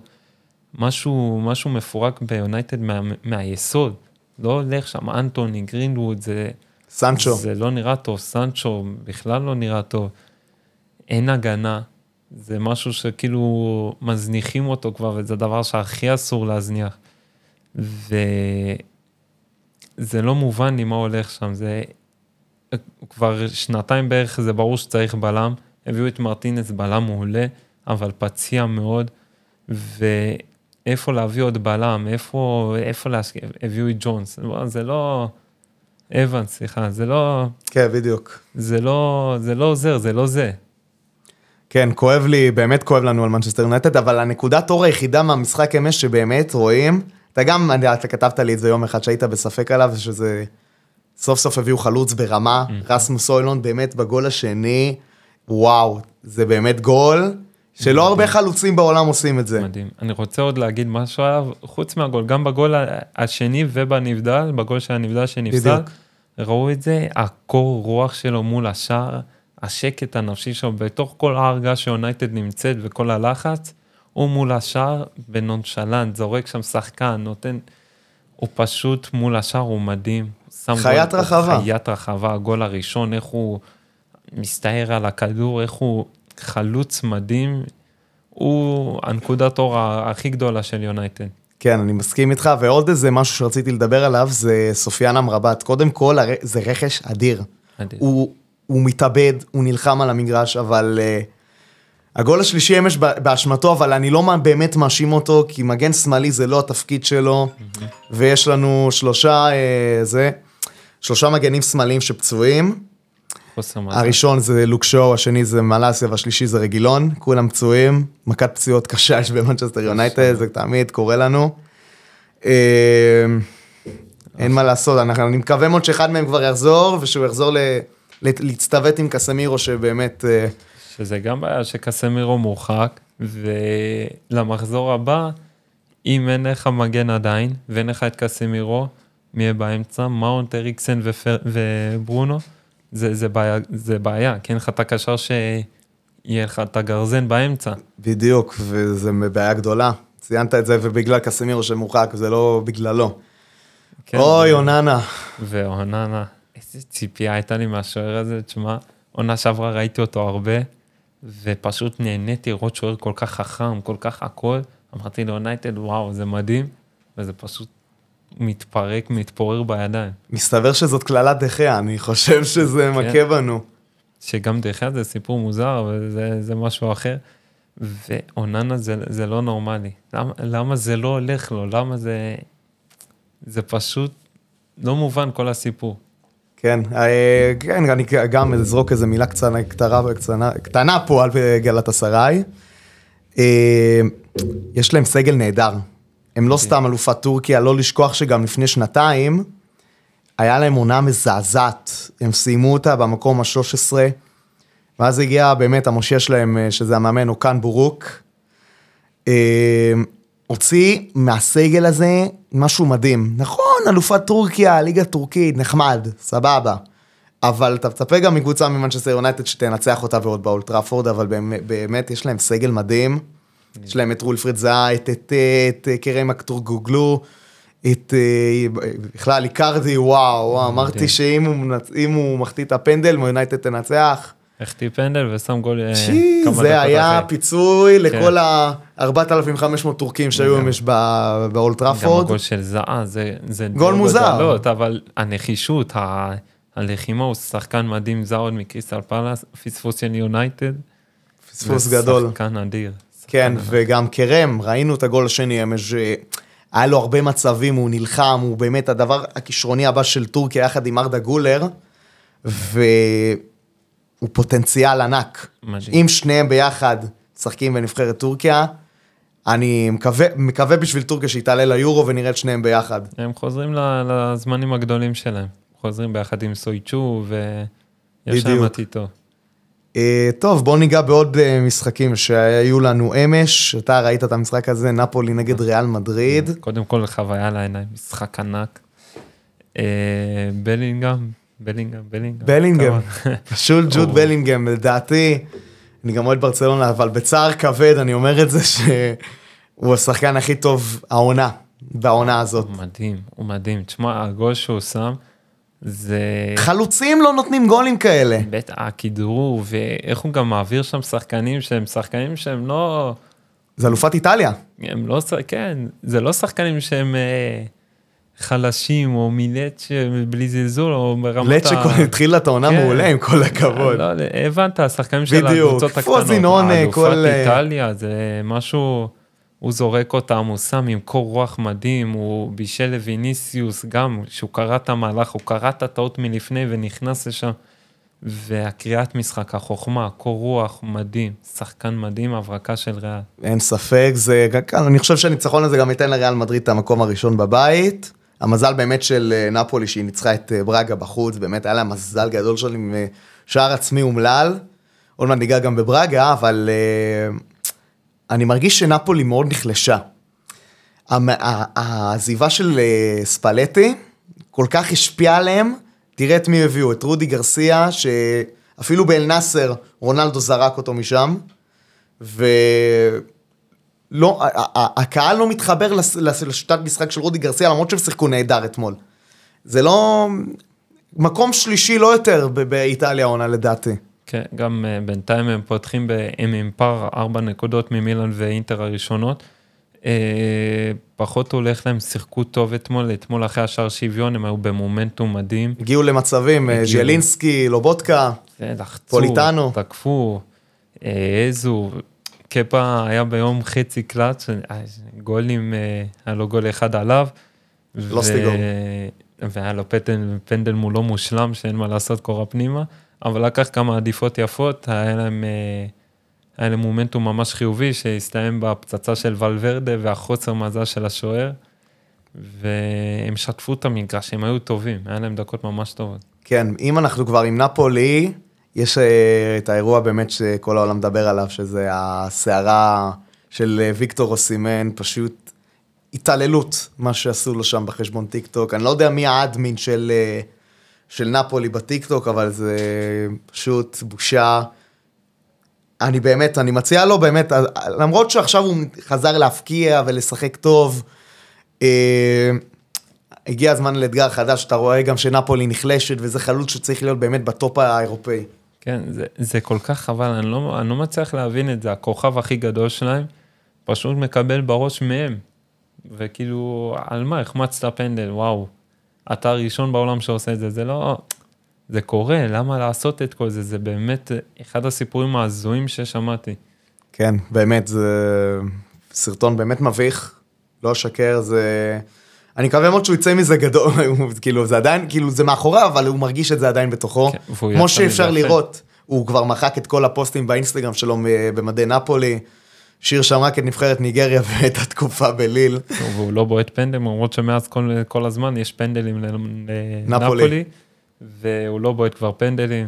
משהו, משהו מפורק ביונייטד מה, מהיסוד. לא הולך שם, אנטוני, גרינווד, זה, סנצ'ו, זה לא נראה טוב, סנצ'ו בכלל לא נראה טוב. אין הגנה, זה משהו שכאילו מזניחים אותו כבר, וזה דבר שהכי אסור להזניח. וזה לא מובן לי מה הולך שם, זה כבר שנתיים בערך זה ברור שצריך בלם, הביאו את מרטינס בלם מעולה, אבל פציע מאוד, ואיפה להביא עוד בלם, איפה, איפה להשקיע, הביאו את ג'ונס, זה לא, אוונס, סליחה, זה לא, כן, בדיוק. זה לא, זה לא עוזר, זה לא זה. כן, כואב לי, באמת כואב לנו על מנצ'סטר יונייטד, אבל הנקודת אור היחידה מהמשחק אמש שבאמת רואים, אתה גם, אתה כתבת לי את זה יום אחד שהיית בספק עליו, שזה סוף סוף הביאו חלוץ ברמה, רסמוס הוילונד באמת בגול השני, וואו, זה באמת גול, שלא הרבה חלוצים בעולם עושים את זה. מדהים. אני רוצה עוד להגיד משהו עליו, חוץ מהגול, גם בגול השני ובנבדל, בגול של הנבדל שנפסל, בדיוק. ראו את זה, הקור רוח שלו מול השער, השקט הנפשי שלו, בתוך כל ההרגה שיונייטד נמצאת וכל הלחץ, הוא מול השער בנונשלנט, זורק שם שחקן, נותן, הוא פשוט מול השער, הוא מדהים. שם חיית גול, רחבה. חיית רחבה, הגול הראשון, איך הוא מסתער על הכדור, איך הוא חלוץ מדהים. הוא הנקודת אור הכי גדולה של יונייטד. כן, אני מסכים איתך, ועוד איזה משהו שרציתי לדבר עליו, זה סופיאן אמרבת. קודם כל, זה רכש אדיר. מדהים. הוא, הוא מתאבד, הוא נלחם על המגרש, אבל uh, הגול השלישי אמש באשמתו, אבל אני לא באמת מאשים אותו, כי מגן שמאלי זה לא התפקיד שלו, ויש לנו שלושה, uh, זה, שלושה מגנים שמאליים שפצועים. הראשון זה לוק שואו, השני זה מלאסיה, והשלישי זה רגילון, כולם פצועים, מכת פציעות קשה יש במנצ'סטר יונייטד, זה תמיד קורה לנו. אה, אין מה לעשות, אנחנו- אני מקווה מאוד שאחד מהם כבר יחזור, ושהוא יחזור ל- ל- להצטוות עם קסמירו, שבאמת, אה, שזה גם בעיה שקסמירו מורחק, ולמחזור הבא, אם אין לך מגן עדיין, ואין לך את קסמירו, מי יהיה באמצע? מאונט, אריקסן ופר... וברונו, זה, זה, בעיה, זה בעיה, כי אין לך את הקשר שיהיה לך את הגרזן באמצע. בדיוק, וזה בעיה גדולה. ציינת את זה, ובגלל קסמירו שמורחק, זה לא בגללו. כן, אוי, אוננה. ואוננה, איזה ציפייה הייתה לי מהשוער הזה, תשמע, עונה שעברה ראיתי אותו הרבה, ופשוט נהניתי לראות שוער כל כך חכם, כל כך הכל, אמרתי ליונייטד, וואו, זה מדהים, וזה פשוט מתפרק, מתפורר בידיים. מסתבר שזאת קללת דחיה, אני חושב שזה כן. מכה בנו. שגם אגב זה סיפור מוזר, אבל זה, זה משהו אחר. ואוננה זה, זה לא נורמלי. למה, למה זה לא הולך לו? למה זה... זה פשוט לא מובן כל הסיפור. כן, אה, כן, אני גם אזרוק איזה מילה קטנה, קטנה, קטנה, קטנה פה על גלת אסריי. אה, יש להם סגל נהדר. הם לא סתם אלופת טורקיה, לא לשכוח שגם לפני שנתיים היה להם עונה מזעזעת. הם סיימו אותה במקום ה-13, ואז הגיע באמת המושיע שלהם, אה, שזה המאמן אוקן בורוק. אה, הוציא מהסגל הזה משהו מדהים. נכון, אלופת טורקיה, ליגה טורקית, נחמד, סבבה. אבל אתה מצפה גם מקבוצה ממנצ'סטר יונייטד שתנצח אותה ועוד באולטראפורד, אבל באמת, באמת יש להם סגל מדהים. יש להם את רולפרד זאה, את, את, קרם אקטורגוגלו, את אה, בכלל איקרדי, וואו, וואו, אמרתי שאם הוא, מחטיא את הפנדל, יונייטד תנצח. החטיא פנדל ושם גול אה, כמה זה דקות היה אחרי. פיצוי כן. לכל ה-4,500 טורקים שהיו גם. אמש ב- גם באולטראפורד. הגול של זעה, זה, זה גול מוזר. אבל הנחישות, הלחימה, הוא שחקן מדהים, זע עוד מקריסטל פלאס, פספוס של יונייטד. פספוס זה גדול. שחקן אדיר. כן, שחקן וגם קרם, ראינו את הגול השני אמש, היה לו הרבה מצבים, הוא נלחם, הוא באמת הדבר הכישרוני הבא של טורקיה יחד עם ארדה גולר, והוא פוטנציאל ענק. מדהים. אם שניהם ביחד משחקים בנבחרת טורקיה, אני מקווה, מקווה בשביל טורקיה שהיא תעלה ליורו ונראה את שניהם ביחד. הם חוזרים לזמנים הגדולים שלהם. חוזרים ביחד עם סויצ'ו, ויש להם בדיוק. עתיד טוב. אה, טוב, בוא ניגע בעוד אה, משחקים שהיו לנו אמש. אתה ראית את המשחק הזה, נפולי נגד ריאל מדריד. קודם כל חוויה לעיניים, משחק ענק. אה, בלינגהם, בלינגהם, בלינגהם. בלינגהם, <laughs> פשוט ג'וד. בלינגהם, לדעתי, אני גם אוהד ברצלונה, אבל בצער כבד אני אומר את זה <laughs> שהוא השחקן הכי טוב העונה, בעונה הזאת. הוא מדהים, הוא מדהים. תשמע, הגול שהוא שם, זה... חלוצים לא נותנים גולים כאלה. בית הכדרור, ואיך הוא גם מעביר שם שחקנים שהם שחקנים שהם לא... זה אלופת איטליה. הם לא... כן, זה לא שחקנים שהם אה, חלשים, או מילט בלי זלזול, או ברמת לט שהתחיל את העונה כן. מעולה, עם כל הכבוד. לא, הבנת, השחקנים של בדיוק, הקבוצות הקטנות. פרוזינון, האלופת כל, אה, איטליה זה משהו, הוא זורק אותם, הוא שם עם קור רוח מדהים, הוא בישל לויניסיוס גם, שהוא קרא את המהלך, הוא קרא את הטעות מלפני ונכנס לשם. והקריאת משחק, החוכמה, קור רוח, מדהים, שחקן מדהים, הברקה של ריאל. אין ספק, זה, אני חושב שהניצחון הזה גם ייתן לריאל מדריד את המקום הראשון בבית. המזל באמת של אה, נפולי שהיא ניצחה את אה, ברגה בחוץ, באמת היה לה מזל גדול של עם אה, שער עצמי אומלל. עוד מעט ניגע גם בברגה, אבל אני מרגיש שנפולי מאוד נחלשה. העזיבה של אה, ספלטי כל כך השפיעה עליהם, תראה את מי הביאו, את רודי גרסיה, שאפילו באל נאסר רונלדו זרק אותו משם, ולא, הקהל לא מתחבר לשיטת משחק של רודי גרסיה, למרות שהם שיחקו נהדר אתמול. זה לא... מקום שלישי לא יותר באיטליה עונה לדעתי. כן, גם uh, בינתיים הם פותחים, הם עם פער ארבע נקודות ממילן ואינטר הראשונות. Uh, פחות הולך להם, שיחקו טוב אתמול, אתמול אחרי השער שוויון הם היו במומנטום מדהים. הגיעו למצבים, אה. ז'לינסקי, לובוטקה, לחצו, פוליטאנו. תקפו, אה, העזו. קפה היה ביום חצי קלאץ', אה, גולים, אה, היה לו גול אחד עליו. ו- סטיגור. והיה לו פנדל מולו מושלם, שאין מה לעשות, קורה פנימה. אבל לקח כמה עדיפות יפות, היה להם, אה, היה להם מומנטום ממש חיובי, שהסתיים בפצצה של ולוורדה והחוסר מזל של השוער. והם שטפו את המגרש, הם היו טובים, היה להם דקות ממש טובות. כן, אם אנחנו כבר עם נפולי, יש אה, את האירוע באמת שכל העולם מדבר עליו, שזה הסערה של אה, ויקטור אוסימן, פשוט התעללות, מה שעשו לו שם בחשבון טיק טוק. אני לא יודע מי ה admin של, של נפולי בטיק טוק, אבל זה פשוט בושה. אני באמת, אני מציע לו באמת, למרות שעכשיו הוא חזר להבקיע ולשחק טוב, אה, הגיע הזמן לאתגר חדש, אתה רואה גם שנפולי נחלשת, וזה חלוץ שצריך להיות באמת ב top האירופאי. כן, זה, זה כל כך חבל, אני לא, אני לא מצליח להבין את זה, הכוכב הכי גדול שלהם פשוט מקבל בראש מהם. וכאילו, על מה החמצת פנדל, וואו. אתה הראשון בעולם שעושה את זה, זה לא... זה קורה, למה לעשות את כל זה? זה באמת אחד הסיפורים ההזויים ששמעתי. כן, באמת, זה סרטון באמת מביך, לא אשקר, זה... אני מקווה מאוד שהוא יצא מזה גדול, <laughs> כאילו, זה עדיין, כאילו, זה מאחוריו, אבל הוא מרגיש את זה עדיין בתוכו. כן, כמו שאפשר. לראות, הוא כבר מחק את כל הפוסטים באינסטגרם שלו מ- במדי נפולי, שיר שם רק את נבחרת ניגריה <laughs> ואת התקופה בליל. והוא לא בועט פנדל, למרות שמאז כל, כל הזמן יש פנדלים נפולי. לנפולי, והוא לא בועט כבר פנדלים.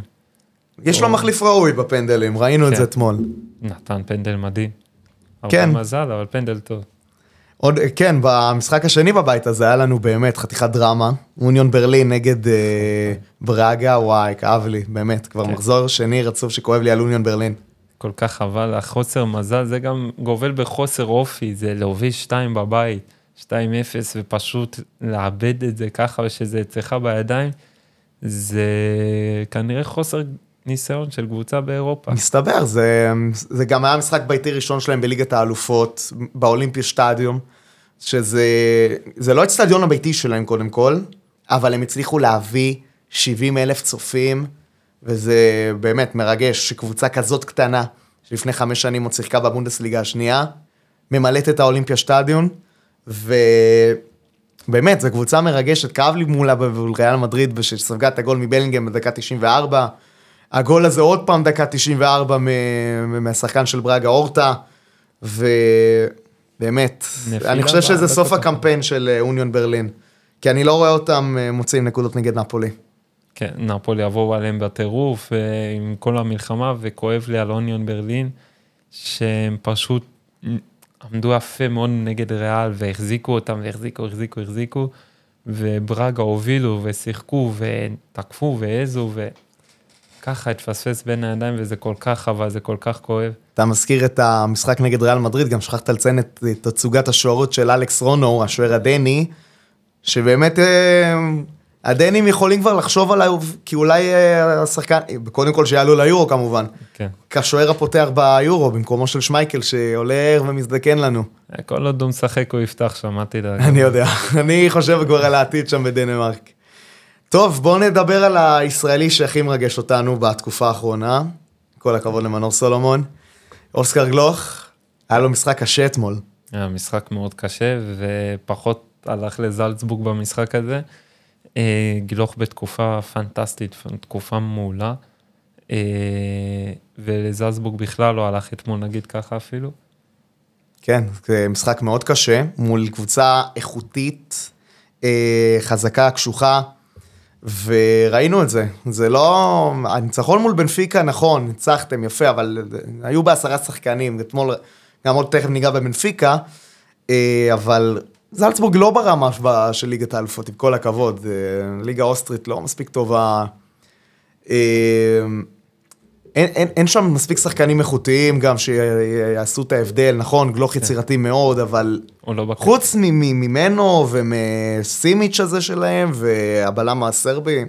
יש לו מחליף ראוי בפנדלים, ראינו את כן. זה אתמול. נתן פנדל מדהים. כן. הרבה מזל, אבל פנדל טוב. עוד, כן, במשחק השני בבית הזה היה לנו באמת חתיכת דרמה. אוניון ברלין נגד אה, ברגה, וואי, כאב לי, באמת. כבר כן. מחזור שני רצוף שכואב לי על אוניון ברלין. כל כך חבל, החוסר מזל, זה גם גובל בחוסר אופי, זה להוביל 2 בבית, 2-0, ופשוט לאבד את זה ככה, ושזה אצלך בידיים, זה כנראה חוסר ניסיון של קבוצה באירופה. מסתבר, זה, זה גם היה משחק ביתי ראשון שלהם בליגת האלופות, באולימפיה שטדיום, שזה זה לא האצטדיון הביתי שלהם קודם כל, אבל הם הצליחו להביא 70 אלף צופים, וזה באמת מרגש שקבוצה כזאת קטנה, שלפני חמש שנים עוד שיחקה בבונדסליגה השנייה, ממלאת את האולימפיה שטדיון, ובאמת, זו קבוצה מרגשת, כאב לי מולה מול ריאל מדריד, שספגה את הגול מבלינגהם בדקה 94. הגול הזה עוד פעם דקה 94 מ- מהשחקן של ברגה אורטה, ובאמת, אני חושב שזה בדקות סוף. הקמפיין של אה, אוניון ברלין, כי אני לא רואה אותם אה, מוציאים נקודות נגד נפולי. כן, נפולי יבואו עליהם בטירוף עם כל המלחמה, וכואב לי על אוניון ברלין, שהם פשוט עמדו יפה מאוד נגד ריאל, והחזיקו אותם, והחזיקו, החזיקו, החזיקו, וברגה הובילו, ושיחקו, ותקפו, והעזו, וככה התפספס בין הידיים, וזה כל כך חבל, זה כל כך כואב. אתה מזכיר את המשחק נגד ריאל מדריד, גם שכחת לציין את תצוגת השוערות של אלכס רונו, השוער הדני, שבאמת אה, הדנים יכולים כבר לחשוב עליו, כי אולי אה, השחקן, קודם כל שיעלו ליורו כמובן, כן. כשוער הפותח ביורו, במקומו של שמייקל שעולה ומזדקן לנו. כל עוד הוא משחק הוא יפתח שם, אל תדאג. <laughs> אני יודע, אני חושב כבר על העתיד שם בדנמרק. טוב, בואו נדבר על הישראלי שהכי מרגש אותנו בתקופה האחרונה. כל הכבוד למנור סולומון. אוסקר גלוך, היה לו משחק קשה אתמול. היה משחק מאוד קשה, ופחות הלך לזלצבורג במשחק הזה. אה, גלוך בתקופה פנטסטית, תקופה מעולה. אה, ולזלצבורג בכלל לא הלך אתמול, נגיד ככה אפילו. כן, זה משחק מאוד קשה, מול קבוצה איכותית, אה, חזקה, קשוחה, וראינו את זה. זה לא... הניצחון מול בנפיקה, נכון, ניצחתם יפה, אבל היו בעשרה שחקנים, אתמול, גם עוד תכף ניגע בבנפיקה, אבל זלצבורג לא ברמה של ליגת האלופות, עם כל הכבוד. אה, ליגה אוסטרית לא מספיק טובה. אה, אין, אין, אין שם מספיק שחקנים איכותיים גם שיעשו את ההבדל, נכון, גלוך כן. יצירתי מאוד, אבל לא חוץ ממנו ומסימיץ' הזה שלהם והבלם הסרבי,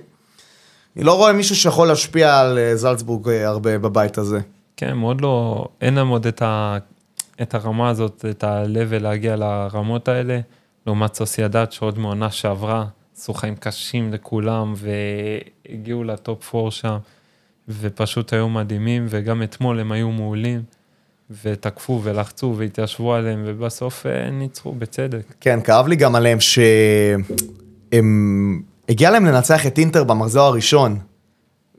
אני לא רואה מישהו שיכול להשפיע על אה, זלצבורג הרבה בבית הזה. כן, מאוד לא, אין להם עוד את ה... את הרמה הזאת, את ה-level להגיע לרמות האלה, לעומת סוסיידד שעוד מעונה שעברה, עשו חיים קשים לכולם והגיעו לטופ 4 שם, ופשוט היו מדהימים, וגם אתמול הם היו מעולים. ותקפו ולחצו והתיישבו עליהם, ובסוף אה, ניצחו בצדק. כן, כאב לי גם עליהם שהם... הגיע להם לנצח את אינטר במחזור הראשון,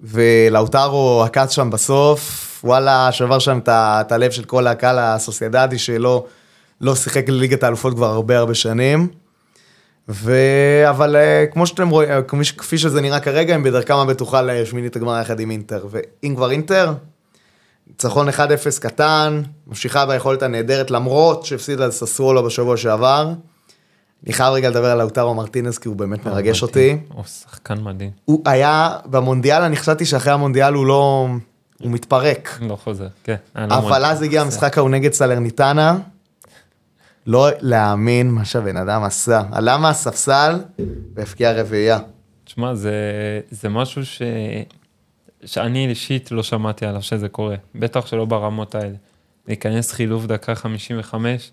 ולאוטרו עקץ שם בסוף, וואלה, שבר שם את הלב של כל הקהל הסוסיידדי שלא לא שיחק לליגת האלופות כבר הרבה הרבה שנים. ו... אבל אה, כמו שאתם רואים, אה, כפי שזה נראה כרגע, הם בדרכם הבטוחה לשמינית הגמר יחד עם אינטר. ואם כבר אינטר, ניצחון 1-0 קטן, ממשיכה ביכולת הנהדרת, למרות שהפסידה לססוולו בשבוע שעבר. אני חייב רגע לדבר על אוטרו מרטינס, כי הוא באמת מרגש אותי. הוא שחקן מדהים. הוא היה במונדיאל, אני חשבתי שאחרי המונדיאל הוא לא... הוא מתפרק. לא חוזר, כן. אבל אז הגיע המשחק ההוא נגד סלרניטנה. לא להאמין מה שהבן אדם עשה. עלה מהספסל והפקיע רביעייה. תשמע, זה, זה משהו ש... שאני אישית לא שמעתי עליו שזה קורה. בטח שלא ברמות האלה. להיכנס חילוף דקה 55,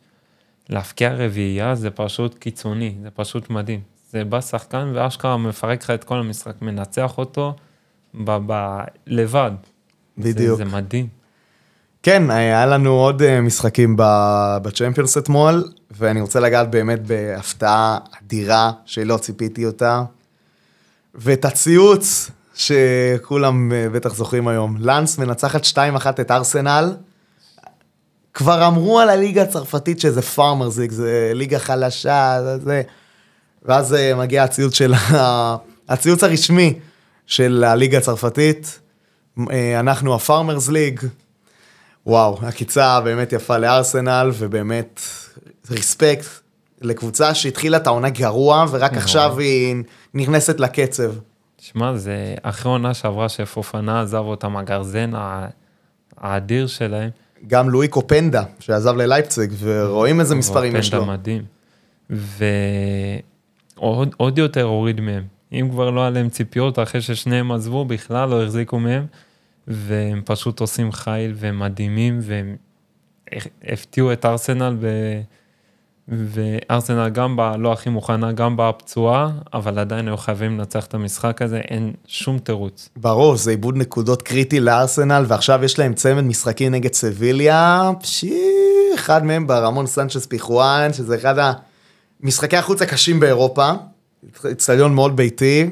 להפקיע רביעייה זה פשוט קיצוני, זה פשוט מדהים. זה בא שחקן ואשכרה מפרק לך את כל המשחק, מנצח אותו ב- ב- לבד. בדיוק. זה, זה מדהים. כן, היה לנו עוד אה, משחקים בצ'מפיונס אתמול, ואני רוצה לגעת באמת בהפתעה אדירה שלא ציפיתי אותה, ואת הציוץ שכולם אה, בטח זוכרים היום. לאנס מנצחת 2-1 את ארסנל. כבר אמרו על הליגה הצרפתית שזה פארמרס ליג, זה ליגה חלשה, זה זה. ואז אה, מגיע הציוץ של, הציוץ הרשמי של הליגה הצרפתית. אה, אנחנו הפארמרס ליג. וואו, עקיצה באמת יפה לארסנל, ובאמת ריספקט לקבוצה שהתחילה את העונה גרוע, ורק עכשיו היא נכנסת לקצב. שמע, זה אחרי עונה שעברה שפופנה עזב אותם הגרזן האדיר שלהם. גם לואי קופנדה, שעזב ללייפציג, ורואים איזה מספרים יש לו. קופנדה מדהים. ועוד יותר הוריד מהם. אם כבר לא היה להם ציפיות, אחרי ששניהם עזבו, בכלל לא החזיקו מהם. והם פשוט עושים חיל והם מדהימים והם הפתיעו את ארסנל ו... וארסנל גם באה לא הכי מוכנה, גם באה פצועה, אבל עדיין היו חייבים לנצח את המשחק הזה, אין שום תירוץ. ברור, זה איבוד נקודות קריטי לארסנל, ועכשיו יש להם צמד משחקים נגד סביליה, פשי, אחד מהם ברמון סנצ'ס פיחואן, שזה אחד המשחקי החוץ הקשים באירופה, אצטדיון מאוד ביתי.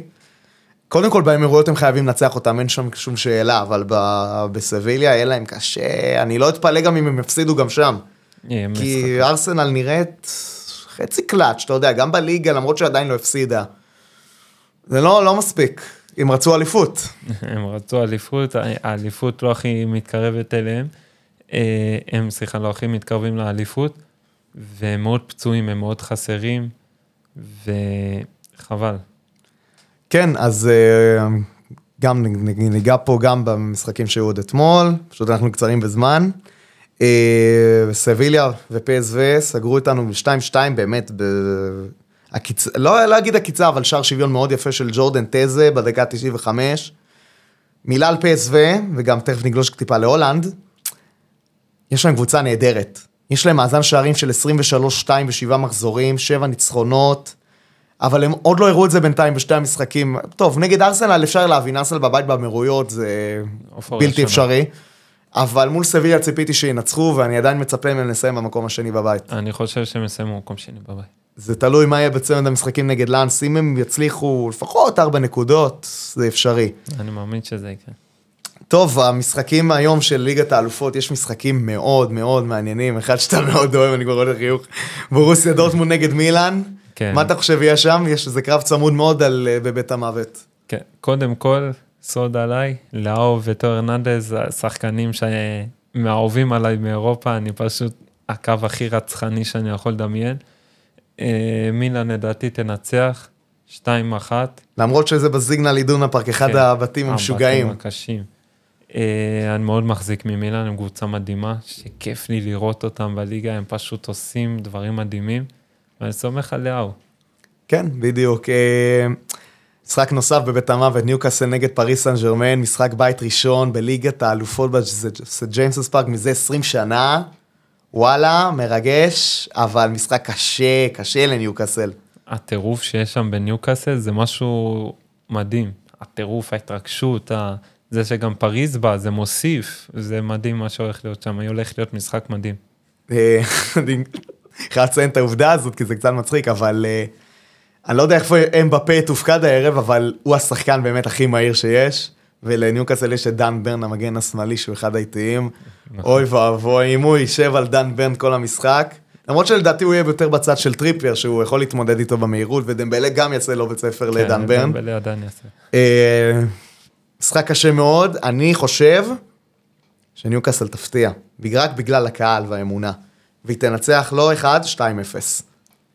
קודם כל באמירויות הם חייבים לנצח אותם, אין שם שום שאלה, אבל בסביליה יהיה להם קשה, אני לא אתפלא גם אם הם יפסידו גם שם. כי ארסנל נראית חצי קלאץ', אתה יודע, גם בליגה, למרות שעדיין לא הפסידה. זה לא, לא מספיק. הם רצו אליפות. <laughs> הם רצו אליפות, האליפות לא הכי מתקרבת אליהם. אה, הם, סליחה, לא הכי מתקרבים לאליפות, והם מאוד פצועים, הם מאוד חסרים, וחבל. כן, אז אה, גם ניגע פה גם במשחקים שהיו עוד אתמול, פשוט אנחנו קצרים בזמן. אה, סביליה ופסו סגרו איתנו ב-2-2 באמת, ב... הקיצ... לא להגיד הקיצה, אבל שער שוויון מאוד יפה של ג'ורדן טזה בדקה 95. מילה על פסו, וגם תכף נגלוש טיפה להולנד. יש להם קבוצה נהדרת. יש להם מאזן שערים של 23-2 ושבעה מחזורים, שבע ניצחונות, אבל הם עוד לא הראו את זה בינתיים בשתי המשחקים. טוב, נגד ארסנל אפשר להבין, ארסנל בבית באמירויות זה בלתי אפשרי. אבל מול סביליה ציפיתי שינצחו, ואני עדיין מצפה מהם לסיים במקום השני בבית. אני חושב שהם יסיימו במקום שני בבית. זה תלוי מה יהיה בצמד המשחקים נגד לאנס, אם הם יצליחו לפחות ארבע נקודות, זה אפשרי. אני מאמין שזה יקרה. טוב, המשחקים היום של ליגת האלופות, יש משחקים מאוד מאוד מעניינים, אחד שאתה מאוד אוהב, אני כבר רואה חיוך, <laughs> בורוסיה דורטמונד נגד מילאן. כן. מה אתה חושב יהיה שם? יש איזה קרב צמוד מאוד על, אה, בבית המוות. כן, קודם כל, סוד עליי, לאו וטו הרננדז, השחקנים שמאהובים עליי מאירופה, אני פשוט הקו הכי רצחני שאני יכול לדמיין. אה, מילאן לדעתי תנצח, 2-1. למרות שזה בסיגנל אידונה פארק, אחד כן, הבתים המשוגעים. הבתים הקשים. אה, אני מאוד מחזיק ממילאן, הם קבוצה מדהימה, שכיף לי לראות אותם בליגה, הם פשוט עושים דברים מדהימים, ואני סומך על לאו. כן, בדיוק. אה, משחק נוסף בבית המוות, ניוקאסל נגד פריס סן ג'רמן, משחק בית ראשון בליגת האלופות בסנט ג'יימסס פארק מזה 20 שנה. וואלה, מרגש, אבל משחק קשה, קשה לניוקאסל. הטירוף שיש שם בניוקאסל זה משהו מדהים. הטירוף, ההתרגשות, זה שגם פריז בא, זה מוסיף, זה מדהים מה שהולך להיות שם, הולך להיות משחק מדהים. <laughs> חייב לציין את העובדה הזאת, כי זה קצת מצחיק, אבל אה, אני לא יודע איפה הם בפה תופקד הערב, אבל הוא השחקן באמת הכי מהיר שיש. ולניוקאסל יש את דן ברן המגן השמאלי שהוא אחד האיטיים. נכון. אוי ואבוי, אם הוא יישב על דן ברן כל המשחק. למרות שלדעתי הוא יהיה יותר בצד של טריפר, שהוא יכול להתמודד איתו במהירות, ודמבלה גם יעשה לו בית ספר כן, לדן ברן. כן, דמבלה עדיין יעשה. אה, משחק קשה מאוד, אני חושב שניוקאסל תפתיע, רק בגלל הקהל והאמונה, והיא תנצח לא 1, 2-0.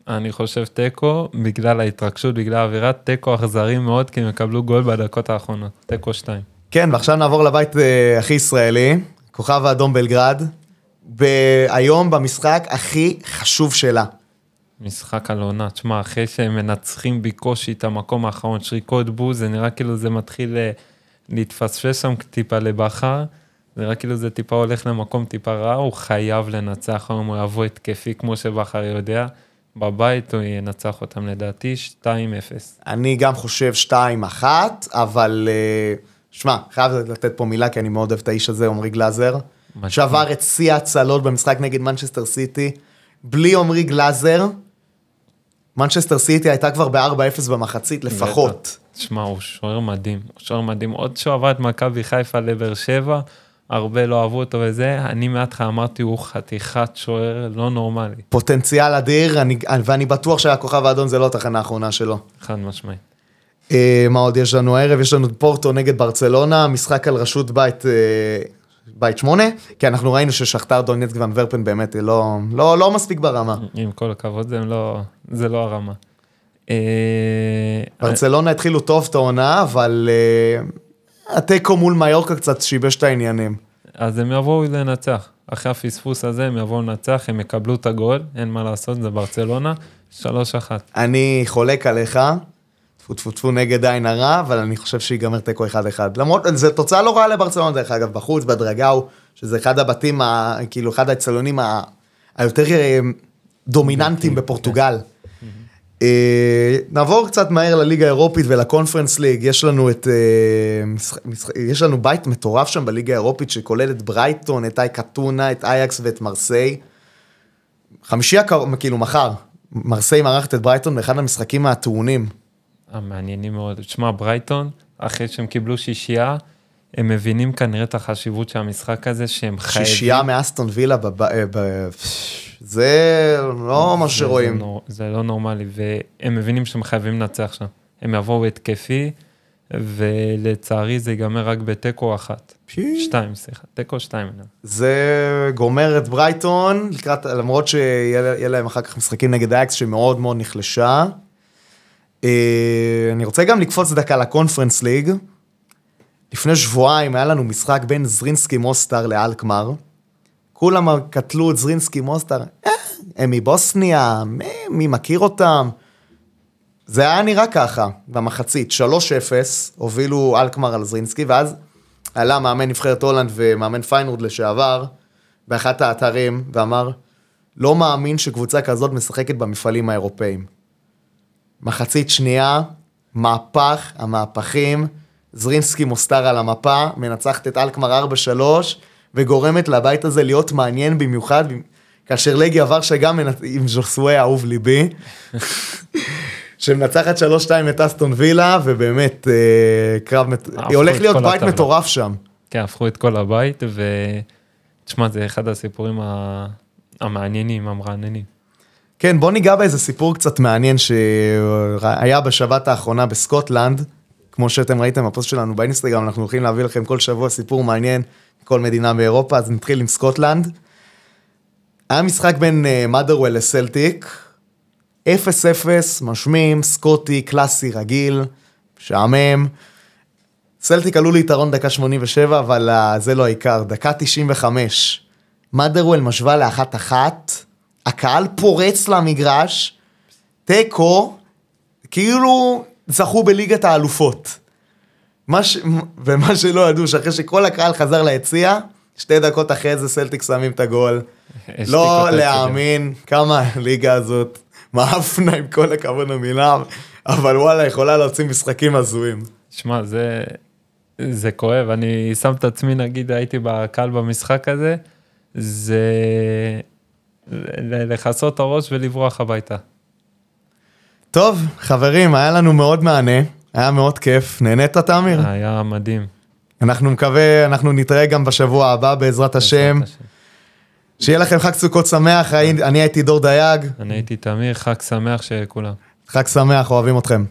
אני חושב תיקו, בגלל ההתרגשות, בגלל האווירה, תיקו אכזרי מאוד, כי הם יקבלו גול בדקות האחרונות, תיקו 2. כן, ועכשיו נעבור לבית אה, הכי ישראלי, כוכב האדום בלגרד, היום במשחק הכי חשוב שלה. משחק על עונה, תשמע, אחרי שהם מנצחים בקושי את המקום האחרון, שריקות בוז, זה נראה כאילו זה מתחיל אה, להתפספס שם טיפה לבכר, זה נראה כאילו זה טיפה הולך למקום טיפה רע, הוא חייב לנצח היום, הוא יבוא התקפי כמו שבכר יודע. בבית הוא ינצח אותם לדעתי 2-0. אני גם חושב 2-1, אבל אה, שמע, חייב לתת פה מילה, כי אני מאוד אוהב את האיש הזה, עמרי גלאזר. שעבר את שיא ההצלות במשחק נגד מנצ'סטר סיטי. בלי עמרי גלאזר, מנצ'סטר סיטי הייתה כבר ב-4-0 במחצית לפחות. שמע, הוא שוער מדהים, הוא שוער מדהים. עוד שהוא עבר את מכבי חיפה לבאר שבע, הרבה לא אהבו אותו וזה, אני מהתחלה אמרתי, הוא חתיכת שוער לא נורמלי. פוטנציאל אדיר, אני, ואני בטוח שהכוכב האדום זה לא התחנה האחרונה שלו. חד משמעי. אה, מה עוד יש לנו הערב? יש לנו פורטו נגד ברצלונה, משחק על רשות בית, אה, בית שמונה, כי אנחנו ראינו ששכתר דונצק ואנוורפן באמת לא, לא, לא מספיק ברמה. עם כל הכבוד, זה לא, זה לא הרמה. אה, ברצלונה התחילו טוב את העונה, אבל... התיקו מול מיורקה קצת שיבש את העניינים. אז הם יבואו לנצח. אחרי הפספוס הזה הם יבואו לנצח, הם יקבלו את הגול, אין מה לעשות, זה ברצלונה, 3-1. אני חולק עליך, טפו טפו טפו נגד עין הרע, אבל אני חושב שיגמר תיקו 1-1. למרות, זו תוצאה לא רעה לברצלונה דרך אגב, בחוץ, בדרגאו, שזה אחד הבתים, ה, כאילו אחד האצטדיונים היותר אה, דומיננטיים בפורטוגל. אה, נעבור קצת מהר לליגה האירופית ולקונפרנס ליג, יש לנו את, אה, יש לנו בית מטורף שם בליגה האירופית שכולל את ברייטון, את אייקה טונה, את אייקס ואת מרסיי. חמישי הקרוב, כאילו מחר, מרסיי מארחת את ברייטון באחד המשחקים הטעונים. מעניינים מאוד. תשמע, ברייטון, אחרי שהם קיבלו שישייה, הם מבינים כנראה את החשיבות של המשחק הזה, שהם חייבים... שישייה מאסטון וילה, בב... ב... זה לא מה שרואים. זה, זה לא נורמלי, והם מבינים שהם חייבים לנצח שם. הם יבואו התקפי, ולצערי זה ייגמר רק בתיקו אחת. שתיים, סליחה, תיקו שתיים. זה גומר את ברייטון, לקראת, למרות שיהיה להם אחר כך משחקים נגד אייקס שמאוד מאוד נחלשה. אה, אני רוצה גם לקפוץ דקה לקונפרנס ליג. לפני שבועיים היה לנו משחק בין זרינסקי מוסטר לאלקמר. כולם קטלו את זרינסקי מוסטר, אה, הם מבוסניה, מי, מי מכיר אותם? זה היה נראה ככה, במחצית, 3-0, הובילו אלקמר על זרינסקי, ואז עלה מאמן נבחרת הולנד ומאמן פיינורד לשעבר, באחת האתרים, ואמר, לא מאמין שקבוצה כזאת משחקת במפעלים האירופאים. מחצית שנייה, מהפך, המהפכים, זרינסקי מוסתר על המפה, מנצחת את אלקמר 4-3, וגורמת לבית הזה להיות מעניין במיוחד, כאשר לגיה ורשה גם עם ז'וסווה אהוב ליבי, <laughs> שמנצחת 3-2 את אסטון וילה, ובאמת אה, קרב, היא הולך להיות בית מטורף שם. כן, הפכו את כל הבית, ותשמע, זה אחד הסיפורים המעניינים, המרעננים. כן, בוא ניגע באיזה סיפור קצת מעניין שהיה בשבת האחרונה בסקוטלנד. כמו שאתם ראיתם בפוסט שלנו באינסטגרם, אנחנו הולכים להביא לכם כל שבוע סיפור מעניין מכל מדינה באירופה, אז נתחיל עם סקוטלנד. היה משחק בין מאדרוול uh, לסלטיק, 0-0, משמים, סקוטי, קלאסי, רגיל, משעמם. סלטיק עלו ליתרון דקה 87, אבל אה, זה לא העיקר, דקה 95. מאדרוול משווה לאחת אחת, הקהל פורץ למגרש, תיקו, כאילו זכו בליגת האלופות. מה ש... ומה שלא ידעו, שאחרי שכל הקהל חזר ליציע, שתי דקות אחרי זה סלטיק שמים את הגול. לא להאמין כמה הליגה הזאת מאפנה עם כל הכבוד למילה, אבל וואלה, יכולה להוציא משחקים הזויים. שמע, זה, זה כואב, אני שם את עצמי, נגיד, הייתי בקהל במשחק הזה, זה לכסות את הראש ולברוח הביתה. טוב, חברים, היה לנו מאוד מענה, היה מאוד כיף. נהנית, תמיר? היה מדהים. אנחנו מקווה, אנחנו נתראה גם בשבוע הבא, בעזרת השם. שיהיה לכם חג סוכות שמח, אני הייתי דור דייג. אני הייתי תמיר, חג שמח שכולם. חג שמח, אוהבים אתכם.